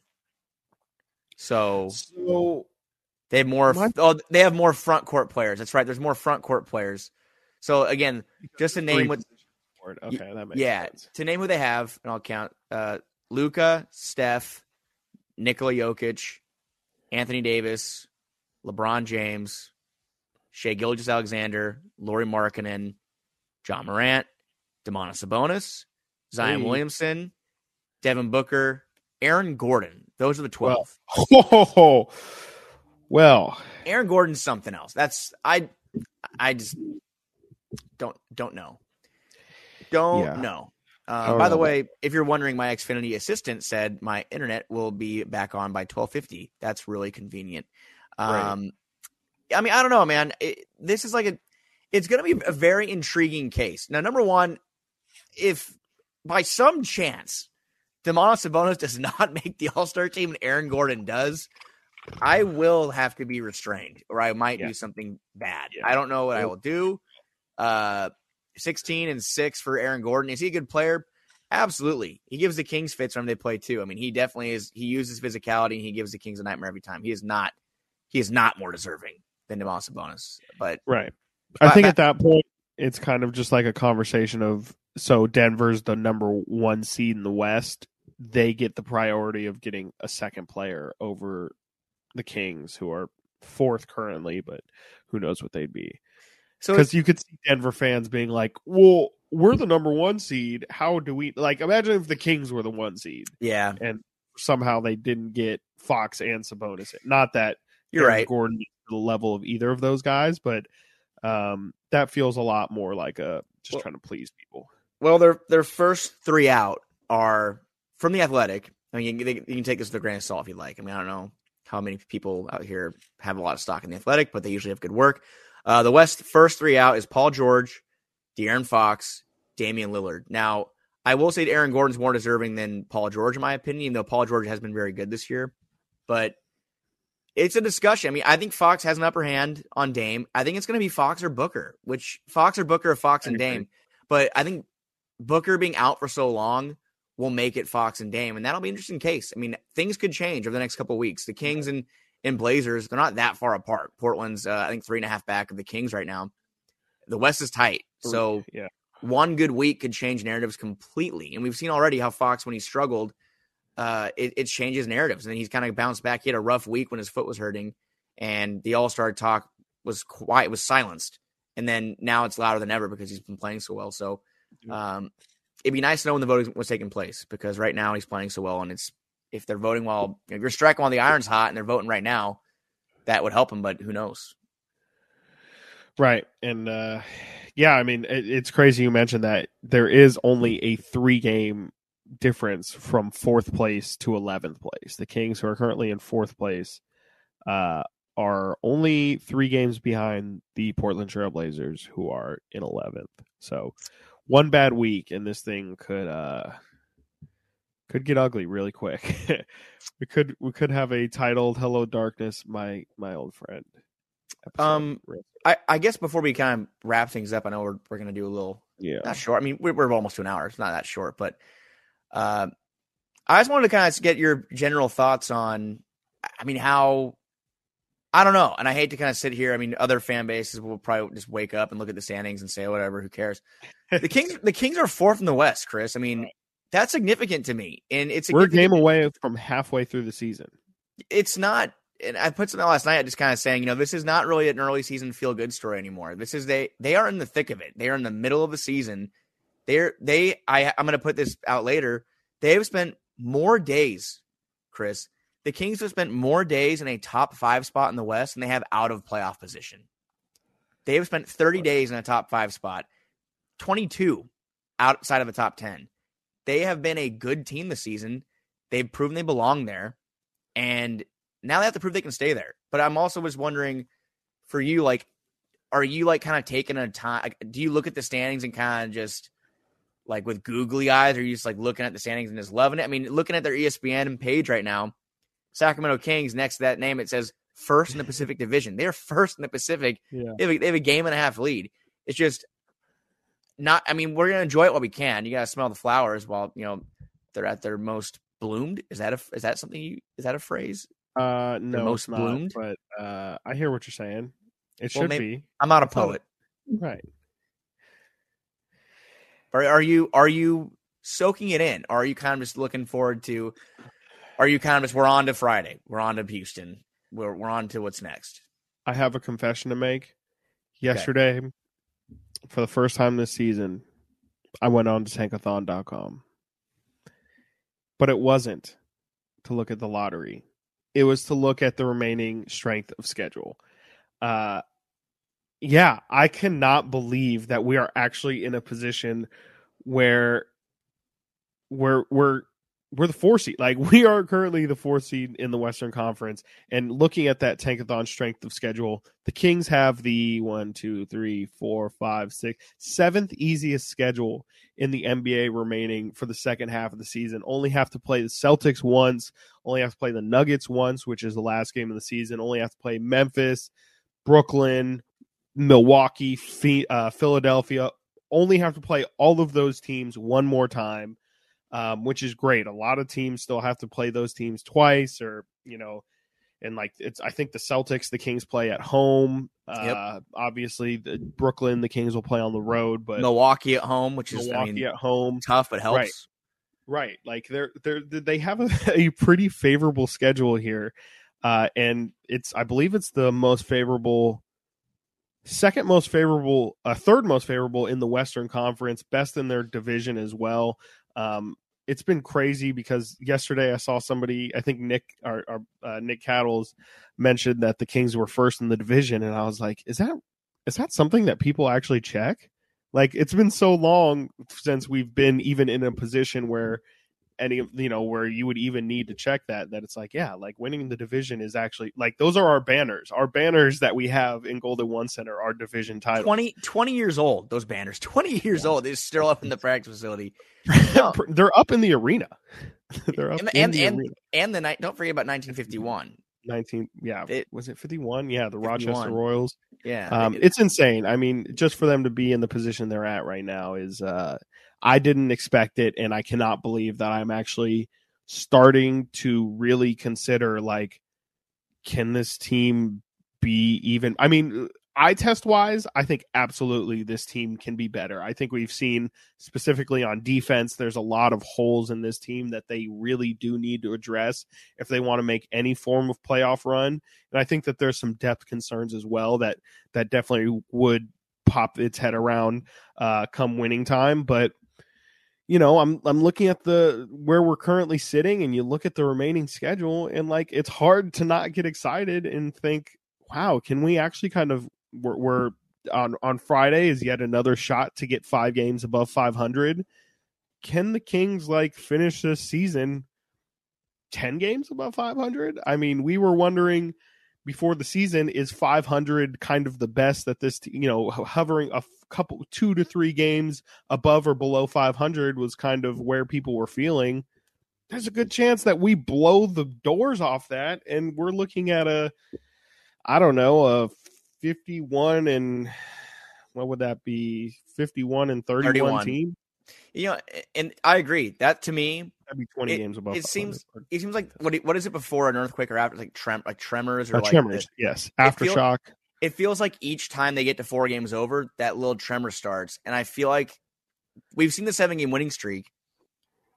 So So they have more. My- Oh, they have more front court players. That's right. There's more front court players. So again, just to name what, positions for it. Okay, that makes yeah, sense. to name who they have, and I'll count: uh, Luka, Steph, Nikola Jokic, Anthony Davis, LeBron James, Shai Gilgeous Alexander, Lauri Markkanen, Ja Morant, Domantas Sabonis, Zion. Williamson, Devin Booker, Aaron Gordon. Those are the twelve. Oh, well, Aaron Gordon's something else. That's I I just don't don't know. Don't Yeah. know. Uh, by the way, if you're wondering, my Xfinity assistant said my internet will be back on by 12:50. That's really convenient. Right. I mean, I don't know, man. It, this is like a, it's going to be a very intriguing case. Now, number one, if by some chance Domantas Sabonis does not make the All Star team and Aaron Gordon does, I will have to be restrained, or I might Yeah. do something bad. Yeah. I don't know what I will do. Uh, 16 and six for Aaron Gordon. Is he a good player? Absolutely. He gives the Kings fits when they play too. I mean, he definitely is. He uses physicality and he gives the Kings a nightmare every time. He is not. He is not more deserving than Domantas Sabonis. But right. I But- think at that point, it's kind of just like a conversation of so Denver's the number one seed in the West. They get the priority of getting a second player over the Kings, who are fourth currently, but who knows what they'd be. so because you could see Denver fans being like, "Well, we're the number one seed. How do we like? Imagine if the Kings were the one seed yeah, and somehow they didn't get Fox and Sabonis. Not that you're Aaron right. Gordon the level of either of those guys, but um, that feels a lot more like a just Well- trying to please people. Well, their their first three out are from the Athletic. I mean, you, can- you can take this with a grain of salt if you like. I mean, I don't know how many people out here have a lot of stock in the Athletic, but they usually have good work. Uh, the West first three out is Paul George, De'Aaron Fox, Damian Lillard. Now, I will say Aaron Gordon's more deserving than Paul George, in my opinion, even though Paul George has been very good this year. But it's a discussion. I mean, I think Fox has an upper hand on Dame. I think it's going to be Fox or Booker, which Fox or Booker, or Fox and Dame. But I think Booker being out for so long will make it Fox and Dame, and that'll be an interesting case. I mean, things could change over the next couple weeks. The Kings and and Blazers, they're not that far apart. Portland's, uh, I think, three and a half back of the Kings right now. The West is tight, so yeah. one good week could change narratives completely. And we've seen already how Fox, when he struggled, uh, it, it changes narratives. And then he's kind of bounced back. He had a rough week when his foot was hurting, and the All Star talk was quiet, was silenced. And then now it's louder than ever because he's been playing so well. So um, it'd be nice to know when the voting was taking place because right now he's playing so well, and it's if they're voting while if you're striking while the iron's hot and they're voting right now, that would help him. But who knows? Right, and uh, yeah, I mean it, it's crazy you mentioned that there is only a three game difference from fourth place to eleventh place. The Kings, who are currently in fourth place, uh, are only three games behind the Portland Trailblazers, who are in eleventh. So one bad week, and this thing could uh could get ugly really quick. we could we could have a titled "Hello Darkness, my my old friend." episode. Um, I, I guess before we kind of wrap things up, I know we're we're gonna do a little yeah, not short. I mean, we're, we're almost to an hour. It's not that short, but uh, I just wanted to kind of get your general thoughts on. I mean, how I don't know, and I hate to kind of sit here. I mean, other fan bases will probably just wake up and look at the standings and say whatever. Who cares? The Kings, the Kings are fourth in the West, Chris. I mean, that's significant to me, and it's we're a game away from halfway through the season. it's not and I put something last night just kind of saying, you know, this is not really an early season feel good story anymore. This is they they are in the thick of it. They are in the middle of the season. They're they I I'm gonna put this out later. They have spent more days, Chris. The Kings have spent more days in a top five spot in the West than they have out of playoff position. They have spent 30 days in a top five spot, 22 outside of the top 10. They have been a good team this season. They've proven they belong there. And now they have to prove they can stay there. But I'm also was wondering for you, like, are you like kind of taking a time? Like, do you look at the standings and kind of just like with googly eyes, or are you just like looking at the standings and just loving it? I mean, looking at their ESPN page right now, Sacramento Kings next to that name, it says first in the Pacific Division. They're first in the Pacific. Yeah, They have, a, they have a game and a half lead. It's just not. I mean, we're gonna enjoy it while we can. You gotta smell the flowers while you know they're at their most bloomed. Is that a is that something? You, is that a phrase? uh, no, most it's not, bloomed? but uh, I hear what you're saying. It Well, should maybe- be I'm not a poet. right. Are, are you are you soaking it in? Or are you kind of just looking forward to? Are you kind of just we're on to Friday? We're on to Houston. We're we're on to what's next. I have a confession to make. Yesterday, for the first time this season, I went on to tankathon.com. But it wasn't to look at the lottery. It was to look at the remaining strength of schedule. Uh yeah, I cannot believe that we are actually in a position where we're we're we're the four seed. Like we are currently the fourth seed in the Western Conference. And looking at that tankathon strength of schedule, the Kings have the one, two, three, four, five, six, seventh easiest schedule in the NBA remaining for the second half of the season. Only have to play the Celtics once, only have to play the Nuggets once, which is the last game of the season, only have to play Memphis, Brooklyn, Milwaukee, uh, Philadelphia. Only have to play all of those teams one more time um, which is great. A lot of teams still have to play those teams twice, or you know, and like it's. I think the Celtics, the Kings play at home. Uh, Obviously, the Brooklyn, the Kings will play on the road, but Milwaukee at home, which is Milwaukee I mean at home, tough but helps. Right. right? Like they're they're they have a, a pretty favorable schedule here, uh, and it's I believe it's the most favorable. Second most favorable, uh, third most favorable in the Western Conference, best in their division as well. Um, it's been crazy because yesterday I saw somebody, I think Nick or, or uh, Nick Cattles mentioned that the Kings were first in the division, and I was like, is that is that something that people actually check? Like it's been so long since we've been even in a position where any of you know where you would even need to check that that it's like yeah like winning the division is actually like those are our banners our banners that we have in golden one center our division title 20, 20 years old, those banners. 20 years Yeah. old. They're still up in the practice facility. No. they're up in the arena they're up And- in and- the and- arena. And the night, don't forget about 1951. 19 yeah It- was it 51 yeah the rochester royals Yeah, um, it- it's insane i mean just for them to be in the position they're at right now is uh i didn't expect it and i cannot believe that i'm actually starting to really consider like can this team be even i mean eye test wise i think absolutely this team can be better. I think we've seen specifically on defense there's a lot of holes in this team that they really do need to address if they want to make any form of playoff run. And i think that there's some depth concerns as well that that definitely would pop its head around uh come winning time but you know i'm i'm looking at the where we're currently sitting and you look at the remaining schedule and like it's hard to not get excited and think wow can we actually kind of we're, we're on on friday is yet another shot to get five games above 500 can the kings like finish this season 10 games above 500 i mean we were wondering before the season is 500 kind of the best that this you know hovering a couple two to three games above or below 500 was kind of where people were feeling. There's a good chance that we blow the doors off that and we're looking at a i don't know a 51 and what would that be? 51 and 31, 31. team you know, and I agree. That to me, 20 It- games above it seems- it seems like what what is it before an earthquake or after like trem like tremors or Uh, like tremors the- yes It feel- aftershock it feels like each time they get to four games over, that little tremor starts. And I feel like we've seen the seven game winning streak,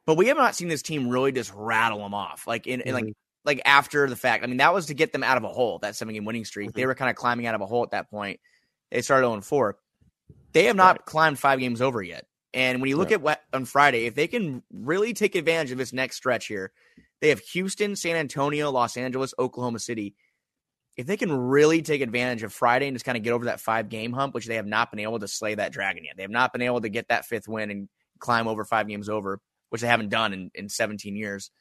but we have not seen this team really just rattle them off. Like in, in like Mhm. like after the fact. I mean, that was to get them out of a hole, that seven game winning streak. They Mhm. were kind of climbing out of a hole at that point. They started on 4. They have not Right. climbed five games over yet. And when you look Right. at what on Friday, if they can really take advantage of this next stretch here, they have Houston, San Antonio, Los Angeles, Oklahoma City. If they can really take advantage of Friday and just kind of get over that five game hump, which they have not been able to slay that dragon yet, they have not been able to get that fifth win and climb over five games over, which they haven't done in, in 17 years.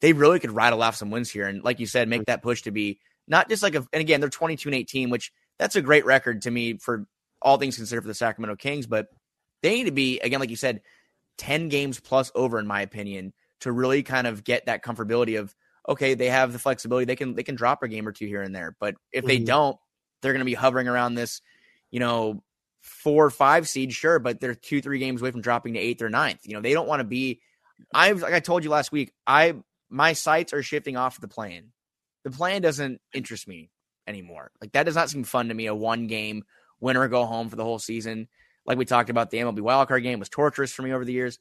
They really could rattle off some wins here. And like you said, make that push to be not just like a, and again, they're 22 and 18, which that's a great record to me for all things considered for the Sacramento Kings, but they need to be, again, like you said, 10 games plus over, in my opinion, to really kind of get that comfortability of, okay, they have the flexibility. They can, they can drop a game or two here and there. But if they Mhm. don't, they're going to be hovering around this, you know, four or five seed, sure, but they're two, three games away from dropping to eighth or ninth. You know, they don't want to be, I've, like I told you last week, I, my sights are shifting off the plan. The plan doesn't interest me anymore. Like that does not seem fun to me. A one game winner or go home for the whole season. Like we talked about, the MLB wildcard game was torturous for me over the years.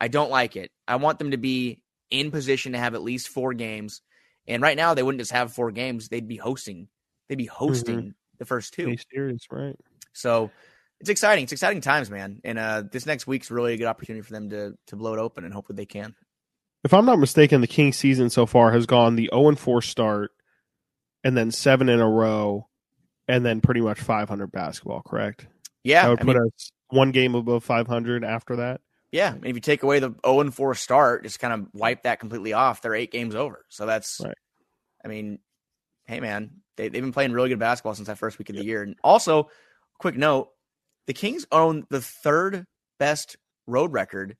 I don't like it. I want them to be in position to have at least four games. And right now, they wouldn't just have four games; they'd be hosting. They'd be hosting the first two. Series, right So it's exciting. It's exciting times, man. And uh, this next week's really a good opportunity for them to to blow it open, and hopefully they can. if I'm not mistaken, the Kings season so far has gone the 0 and 4 start, and then seven in a row, and then pretty much 500 basketball. Correct? Yeah, that would I put mean, us one game above 500 after that. yeah. If you take away the zero and four start, just kind of wipe that completely off. They're eight games over. So that's, Right. I mean, hey man, they they've been playing really good basketball since that first week of the year. And also, quick note: the Kings own the third best road record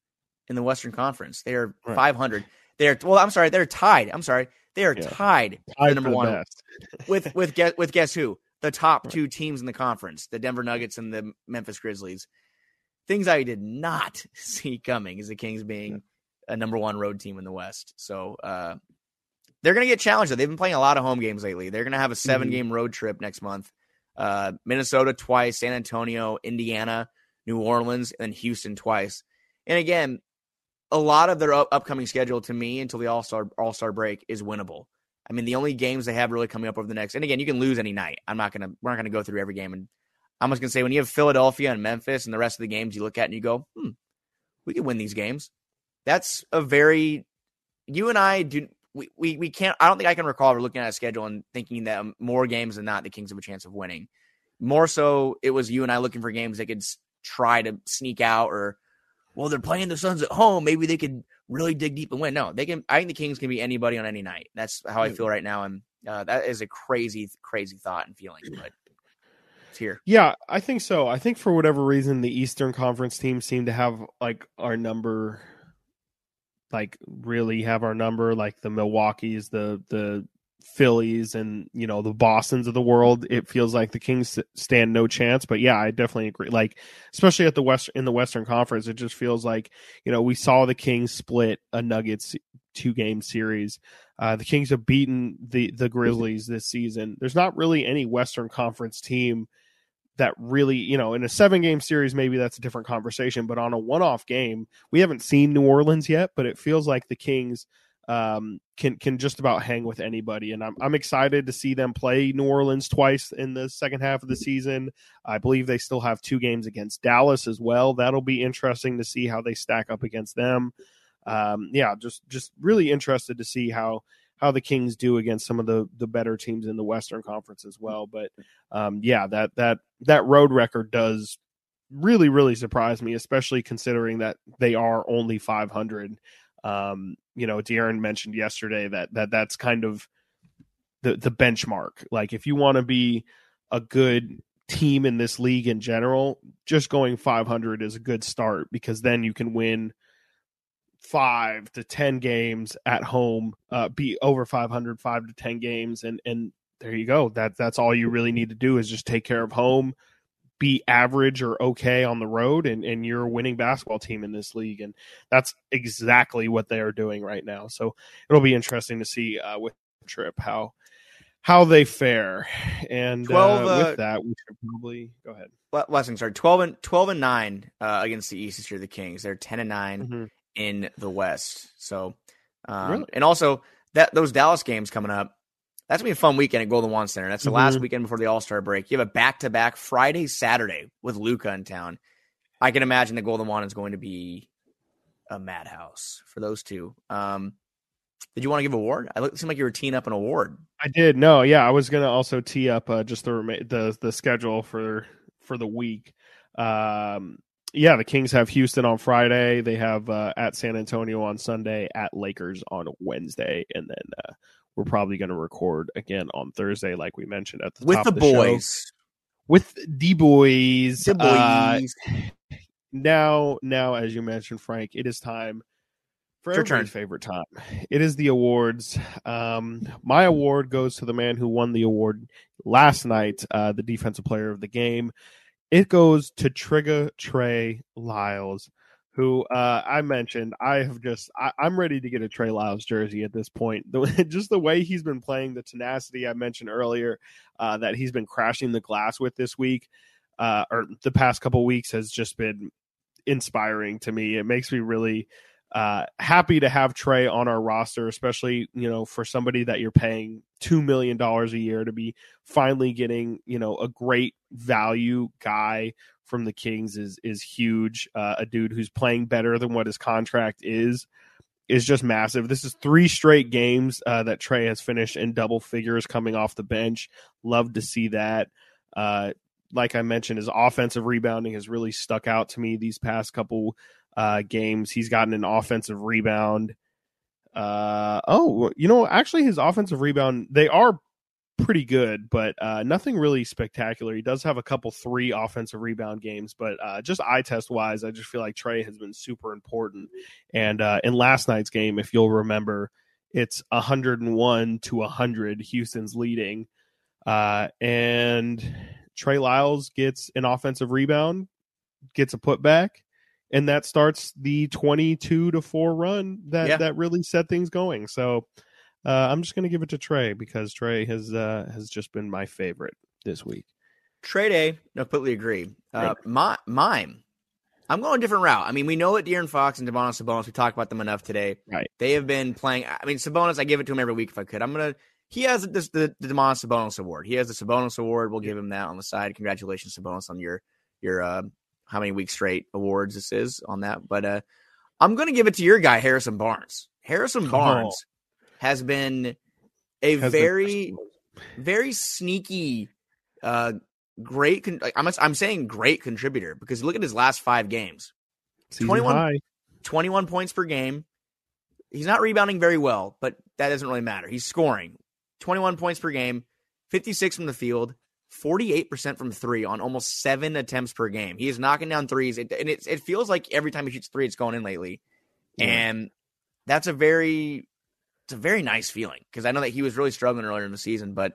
in the Western Conference. They are Right. 500. They're well, I'm sorry, they're tied. I'm sorry, they are Yeah. tied Tied number one best. with with guess with guess who? The top Right. two teams in the conference, the Denver Nuggets and the Memphis Grizzlies. Things I did not see coming is the Kings being a number one road team in the West. So uh, they're going to get challenged. Though. They've been playing a lot of home games lately. They're going to have a seven Mhm. game road trip next month. Uh, Minnesota twice, San Antonio, Indiana, New Orleans, and then Houston twice. And again, a lot of their up- upcoming schedule to me until the All Star All Star break is winnable. I mean, the only games they have really coming up over the next, and again, you can lose any night. I'm not gonna, we're not gonna go through every game, and I'm just gonna say when you have Philadelphia and Memphis and the rest of the games you look at and you go, hmm, we could win these games. That's a very, you and I do. We, we, we can't. I don't think I can recall ever looking at a schedule and thinking that um, more games than not the Kings have a chance of winning. More so, it was you and I looking for games that could try to sneak out or well, they're playing the Suns at home. Maybe they could really dig deep and win. No, they can. I think the Kings can be anybody on any night. That's how I feel right now, and uh, that is a crazy, crazy thought and feeling. But it's here. Yeah, I think so. I think for whatever reason, the Eastern Conference teams seem to have like our number, like really have our number. Like the Milwaukee's, the the Phillies and you know the Boston's of the world, it feels like the Kings stand no chance. But yeah, I definitely agree. Like especially at the west in the Western Conference, it just feels like you know we saw the Kings split a Nuggets two game series. Uh, the Kings have beaten the the Grizzlies this season. There's not really any Western Conference team that really, you know, in a seven game series, maybe that's a different conversation. But on a one off game, we haven't seen New Orleans yet, but it feels like the Kings um, can can just about hang with anybody. And I'm I'm excited to see them play New Orleans twice in the second half of the season. I believe they still have two games against Dallas as well. That'll be interesting to see how they stack up against them. Um, yeah, just just really interested to see how how the Kings do against some of the the better teams in the Western Conference as well. But um, yeah, that that that road record does really really surprise me, especially considering that they are only 500. Um, you know, De'Aaron mentioned yesterday that that that's kind of the the benchmark. Like if you want to be a good team in this league in general, just going 500 is a good start because then you can win five to 10 games at home, uh, be over 500, five to 10 games. And, and there you go. That that's all you really need to do is just take care of home, be average or okay on the road, and, and you're a winning basketball team in this league. And that's exactly what they are doing right now. So it'll be interesting to see uh, with Trip how how they fare. And 12, uh, with uh, that, we should probably go ahead. Blessing, sorry, twelve and twelve and nine uh, against the East this year. The Kings, they're ten and 9 mm-hmm. in the West. So, um, really? and also that those Dallas games coming up. That's gonna be a fun weekend at Golden One Center. That's the mm-hmm. last weekend before the All Star break. You have a back to back Friday, Saturday with Luka in town. I can imagine the Golden One is going to be a madhouse for those two. Um, did you want to give award? I look, it seemed like you were teeing up an award. I did. No, yeah, I was gonna also tee up uh, just the the the schedule for for the week. Um, yeah, the Kings have Houston on Friday. They have uh, at San Antonio on Sunday, at Lakers on Wednesday, and then uh, we're probably going to record again on Thursday, like we mentioned at the with the, the, boys, show. with the boys. The boys. Uh, now, now, as you mentioned, Frank, it is time for Your turn. favorite time. It is the awards. Um, my award goes to the man who won the award last night, uh, the defensive player of the game. It goes to Trigger Trey Lyles, who uh, I mentioned. I have just I, am ready to get a Trey Lyles jersey at this point. The, just the way he's been playing, the tenacity I mentioned earlier, uh, that he's been crashing the glass with this week, uh, or the past couple weeks, has just been inspiring to me. It makes me really uh, happy to have Trey on our roster, especially you know for somebody that you're paying two million dollars a year to be finally getting you know a great value guy from the Kings is is huge. Uh, a dude who's playing better than what his contract is is just massive. This is three straight games uh, that Trey has finished in double figures coming off the bench. Love to see that. Uh, like I mentioned, his offensive rebounding has really stuck out to me these past couple uh, games. He's gotten an offensive rebound. Uh, oh, you know, actually, his offensive rebound they are pretty good, but uh, nothing really spectacular. He does have a couple three offensive rebound games, but uh, just eye test wise, I just feel like Trey has been super important. And uh, in last night's game, if you'll remember, it's 101 to 100. Houston's leading, uh, and Trey Lyles gets an offensive rebound, gets a putback, and that starts the 22 to 4 run that yeah. that really set things going so uh, i'm just going to give it to trey because trey has uh, has just been my favorite this week. Trey day no completely agree. Uh, my, mime i'm going a different route. I mean we know that De'Aaron Fox and Domantas Sabonis we talked about them enough today. Right. They have been playing i mean Sabonis i give it to him every week if i could. I'm going to he has this the, the Domantas Sabonis award. He has the Sabonis award. We'll give him that on the side. Congratulations Sabonis on your your uh, how many weeks straight awards this is on that. But uh, I'm going to give it to your guy, Harrison Barnes. Harrison oh. Barnes has been a has very, been... very sneaky, uh, great. Con- I'm, I'm saying great contributor because look at his last five games 21, 21 points per game. He's not rebounding very well, but that doesn't really matter. He's scoring 21 points per game, 56 from the field, 48% from three on almost seven attempts per game. He is knocking down threes. And it, it feels like every time he shoots three, it's going in lately. Yeah. And that's a very it's a very nice feeling because I know that he was really struggling earlier in the season, but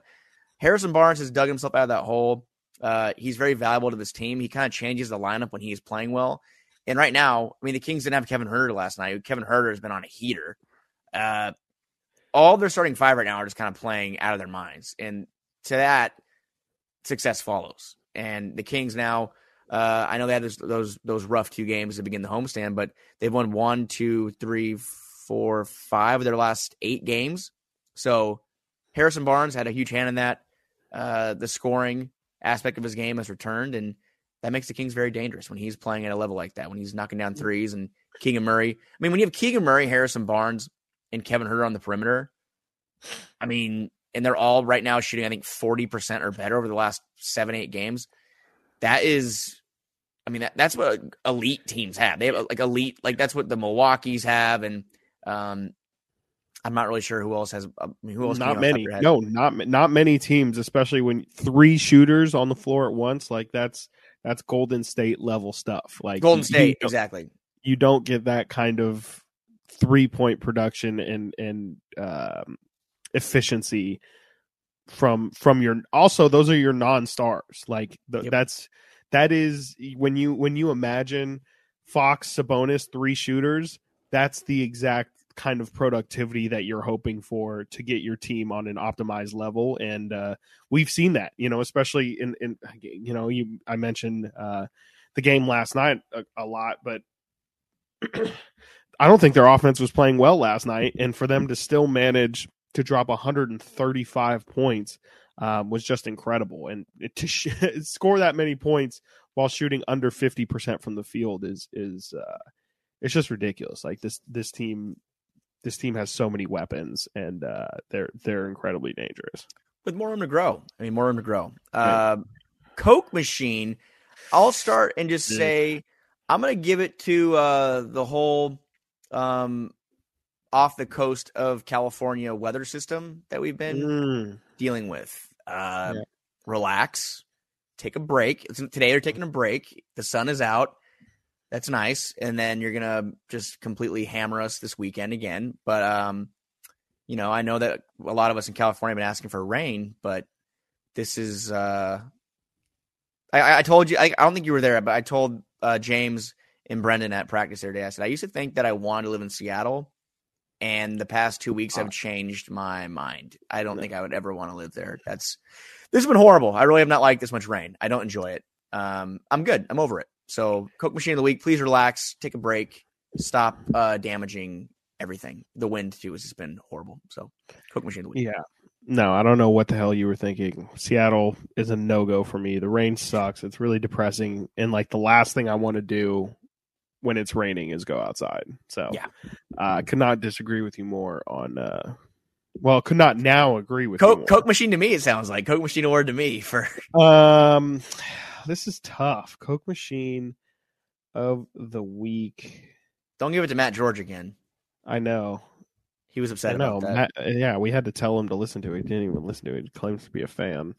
Harrison Barnes has dug himself out of that hole. Uh, he's very valuable to this team. He kind of changes the lineup when he's playing well. And right now, I mean, the Kings didn't have Kevin Huerter last night. Kevin Huerter has been on a heater. Uh, all their starting five right now are just kind of playing out of their minds, and to that, success follows. And the Kings now, uh, I know they had those, those those rough two games to begin the homestand, but they've won one, two, three, four, five of their last eight games. So Harrison Barnes had a huge hand in that. Uh, the scoring aspect of his game has returned, and that makes the Kings very dangerous when he's playing at a level like that, when he's knocking down threes and Keegan Murray. I mean, when you have Keegan Murray, Harrison Barnes, and Kevin Huerter on the perimeter, I mean, and they're all right now shooting, I think, 40% or better over the last seven, eight games. That is, I mean, that, that's what elite teams have. They have like elite, like that's what the Milwaukee's have. And um, I'm not really sure who else has. I mean, who else? Not many. No, not not many teams, especially when three shooters on the floor at once. Like that's that's Golden State level stuff. Like Golden State, exactly. You don't get that kind of three point production and and um, efficiency from from your. Also, those are your non stars. Like the, yep. that's that is when you when you imagine Fox Sabonis three shooters. That's the exact kind of productivity that you're hoping for to get your team on an optimized level. And uh, we've seen that you know especially in in you know you i mentioned uh, the game last night a, a lot but i don't think their offense was playing well last night. And for them to still manage to drop 135 points um, was just incredible. And to sh- score that many points while shooting under 50% from the field is is uh, it's just ridiculous. Like this this team this team has so many weapons and uh, they're they're incredibly dangerous. With more room to grow. I mean, more room to grow. Right. Uh, Coke machine. I'll start and just say I'm going to give it to uh, the whole um, off the coast of California weather system that we've been mm. dealing with. Uh, yeah. Relax, take a break. Today they're taking a break. The sun is out. That's nice. And then you're gonna just completely hammer us this weekend again. But um, you know, I know that a lot of us in California have been asking for rain, but this is uh I, I told you I, I don't think you were there, but I told uh, James and Brendan at practice the other day. I said I used to think that I wanted to live in Seattle, and the past two weeks have changed my mind. I don't think I would ever want to live there. That's this has been horrible. I really have not liked this much rain. I don't enjoy it. Um, I'm good. I'm over it. So, Coke Machine of the Week, please relax, take a break, stop uh, damaging everything. The wind, too, has just been horrible. So, Coke Machine of the Week. Yeah. No, I don't know what the hell you were thinking. Seattle is a no go for me. The rain sucks. It's really depressing. And, like, the last thing I want to do when it's raining is go outside. So, yeah. I uh, could not disagree with you more on. Uh, well, could not now agree with Coke, Coke Machine to me. It sounds like Coke Machine award to me for. Um, this is tough. Coke Machine of the week. Don't give it to Matt George again. I know. He was upset about that. Matt, yeah, we had to tell him to listen to it. He didn't even listen to it. He claims to be a fan.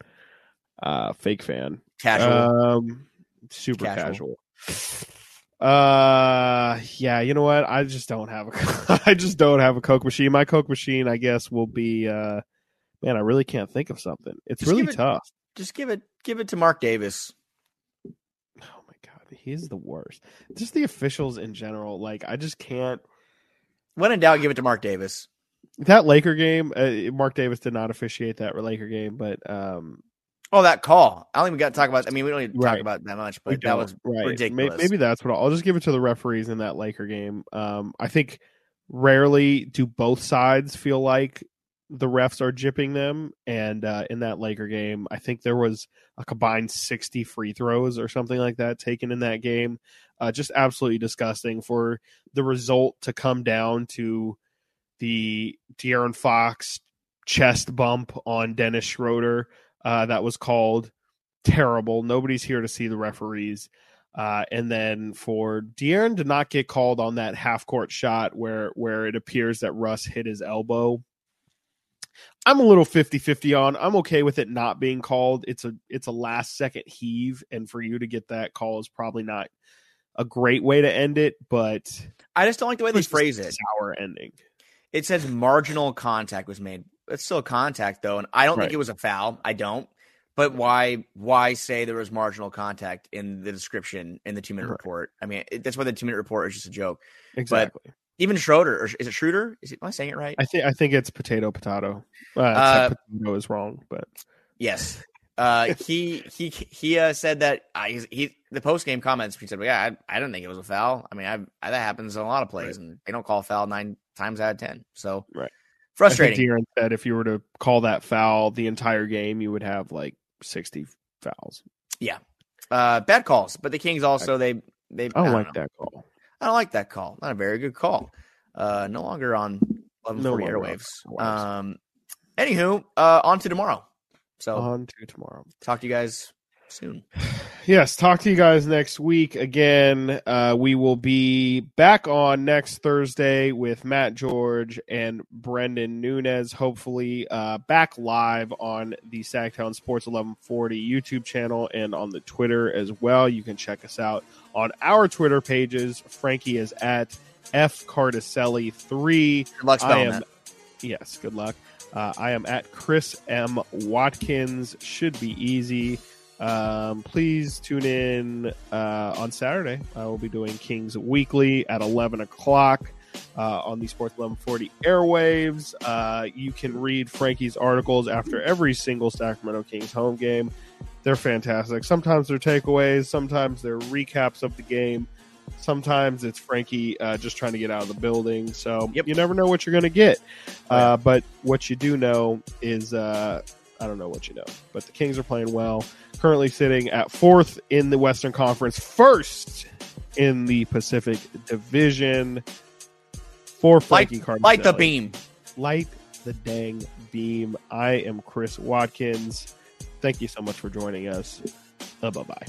Uh fake fan. Casual. Um super casual. casual. Uh yeah, you know what? I just don't have a I just don't have a Coke machine. My Coke machine, I guess, will be uh man, I really can't think of something. It's just really it, tough. Just give it give it to Marc Davis he's the worst. Just the officials in general. Like I just can't. When in doubt, give it to Marc Davis. That Laker game, uh, Marc Davis did not officiate that Laker game, but um, oh, that call. I don't even got to talk about. I mean, we don't need to right. talk about that much, but that was right. ridiculous. Maybe, that's what I'll, I'll, just give it to the referees in that Laker game. Um, I think rarely do both sides feel like the refs are jipping them. And uh, in that Laker game, I think there was a combined 60 free throws or something like that taken in that game. Uh, just absolutely disgusting for the result to come down to the De'Aaron Fox chest bump on Dennis Schroeder. Uh, that was called terrible. Nobody's here to see the referees. Uh, and then for De'Aaron to not get called on that half court shot where where it appears that Russ hit his elbow I'm a little 50-50 on. I'm okay with it not being called. It's a it's a last second heave and for you to get that call is probably not a great way to end it, but I just don't like the way they phrase it. Sour ending. It says marginal contact was made. It's still contact though, and I don't Right. think it was a foul. I don't. But why why say there was marginal contact in the description in the two minute Right. report? I mean, it, that's why the two minute report is just a joke. Exactly. Even Schroeder, or is it Schroeder? Is it, am I saying it right? I think I think it's potato potato. Uh, Uh, potato is wrong, but Yes. Uh, he he he uh, said that uh, he's, he the post game comments. He said, well, "Yeah, I, I didn't think it was a foul. I mean, I, I that happens in a lot of plays, and they don't call a foul nine times out of ten. So Right. frustrating. I De'Aaron said if you were to call that foul the entire game, you would have like sixty fouls. Yeah, uh, bad calls, but the Kings also they they. I don't like know. that call. I don't like that call. Not a very good call. Uh, no longer on eleven No forty on airwaves. airwaves. Um, anywho, uh, on to tomorrow. So On to tomorrow. talk to you guys soon. Yes, talk to you guys next week again. Uh, we will be back on next Thursday with Matt George and Brendan Nunez. Hopefully, uh, back live on the Sactown Sports 1140 YouTube channel and on the Twitter as well. You can check us out on our Twitter pages. Frankie is at F Cartoscelli three. Good luck I spelling am that. yes, good luck. Uh, I am at Chris M Watkins. Should be easy. Um, please tune in uh, on Saturday. I will be doing Kings Weekly at 11 o'clock uh, on the Sports 1140 airwaves. Uh, you can read Frankie's articles after every single Sacramento Kings home game. They're fantastic. Sometimes they're takeaways, sometimes they're recaps of the game. Sometimes it's Frankie uh, just trying to get out of the building. So Yep. you never know what you're going to get. Uh, but what you do know is uh, I don't know what you know, but the Kings are playing well. Currently sitting at fourth in the Western Conference, first in the Pacific Division. For Frankie Cartoscelli. Light the beam. Light the dang beam. I am Chris Watkins. Thank you so much for joining us. Uh, bye bye.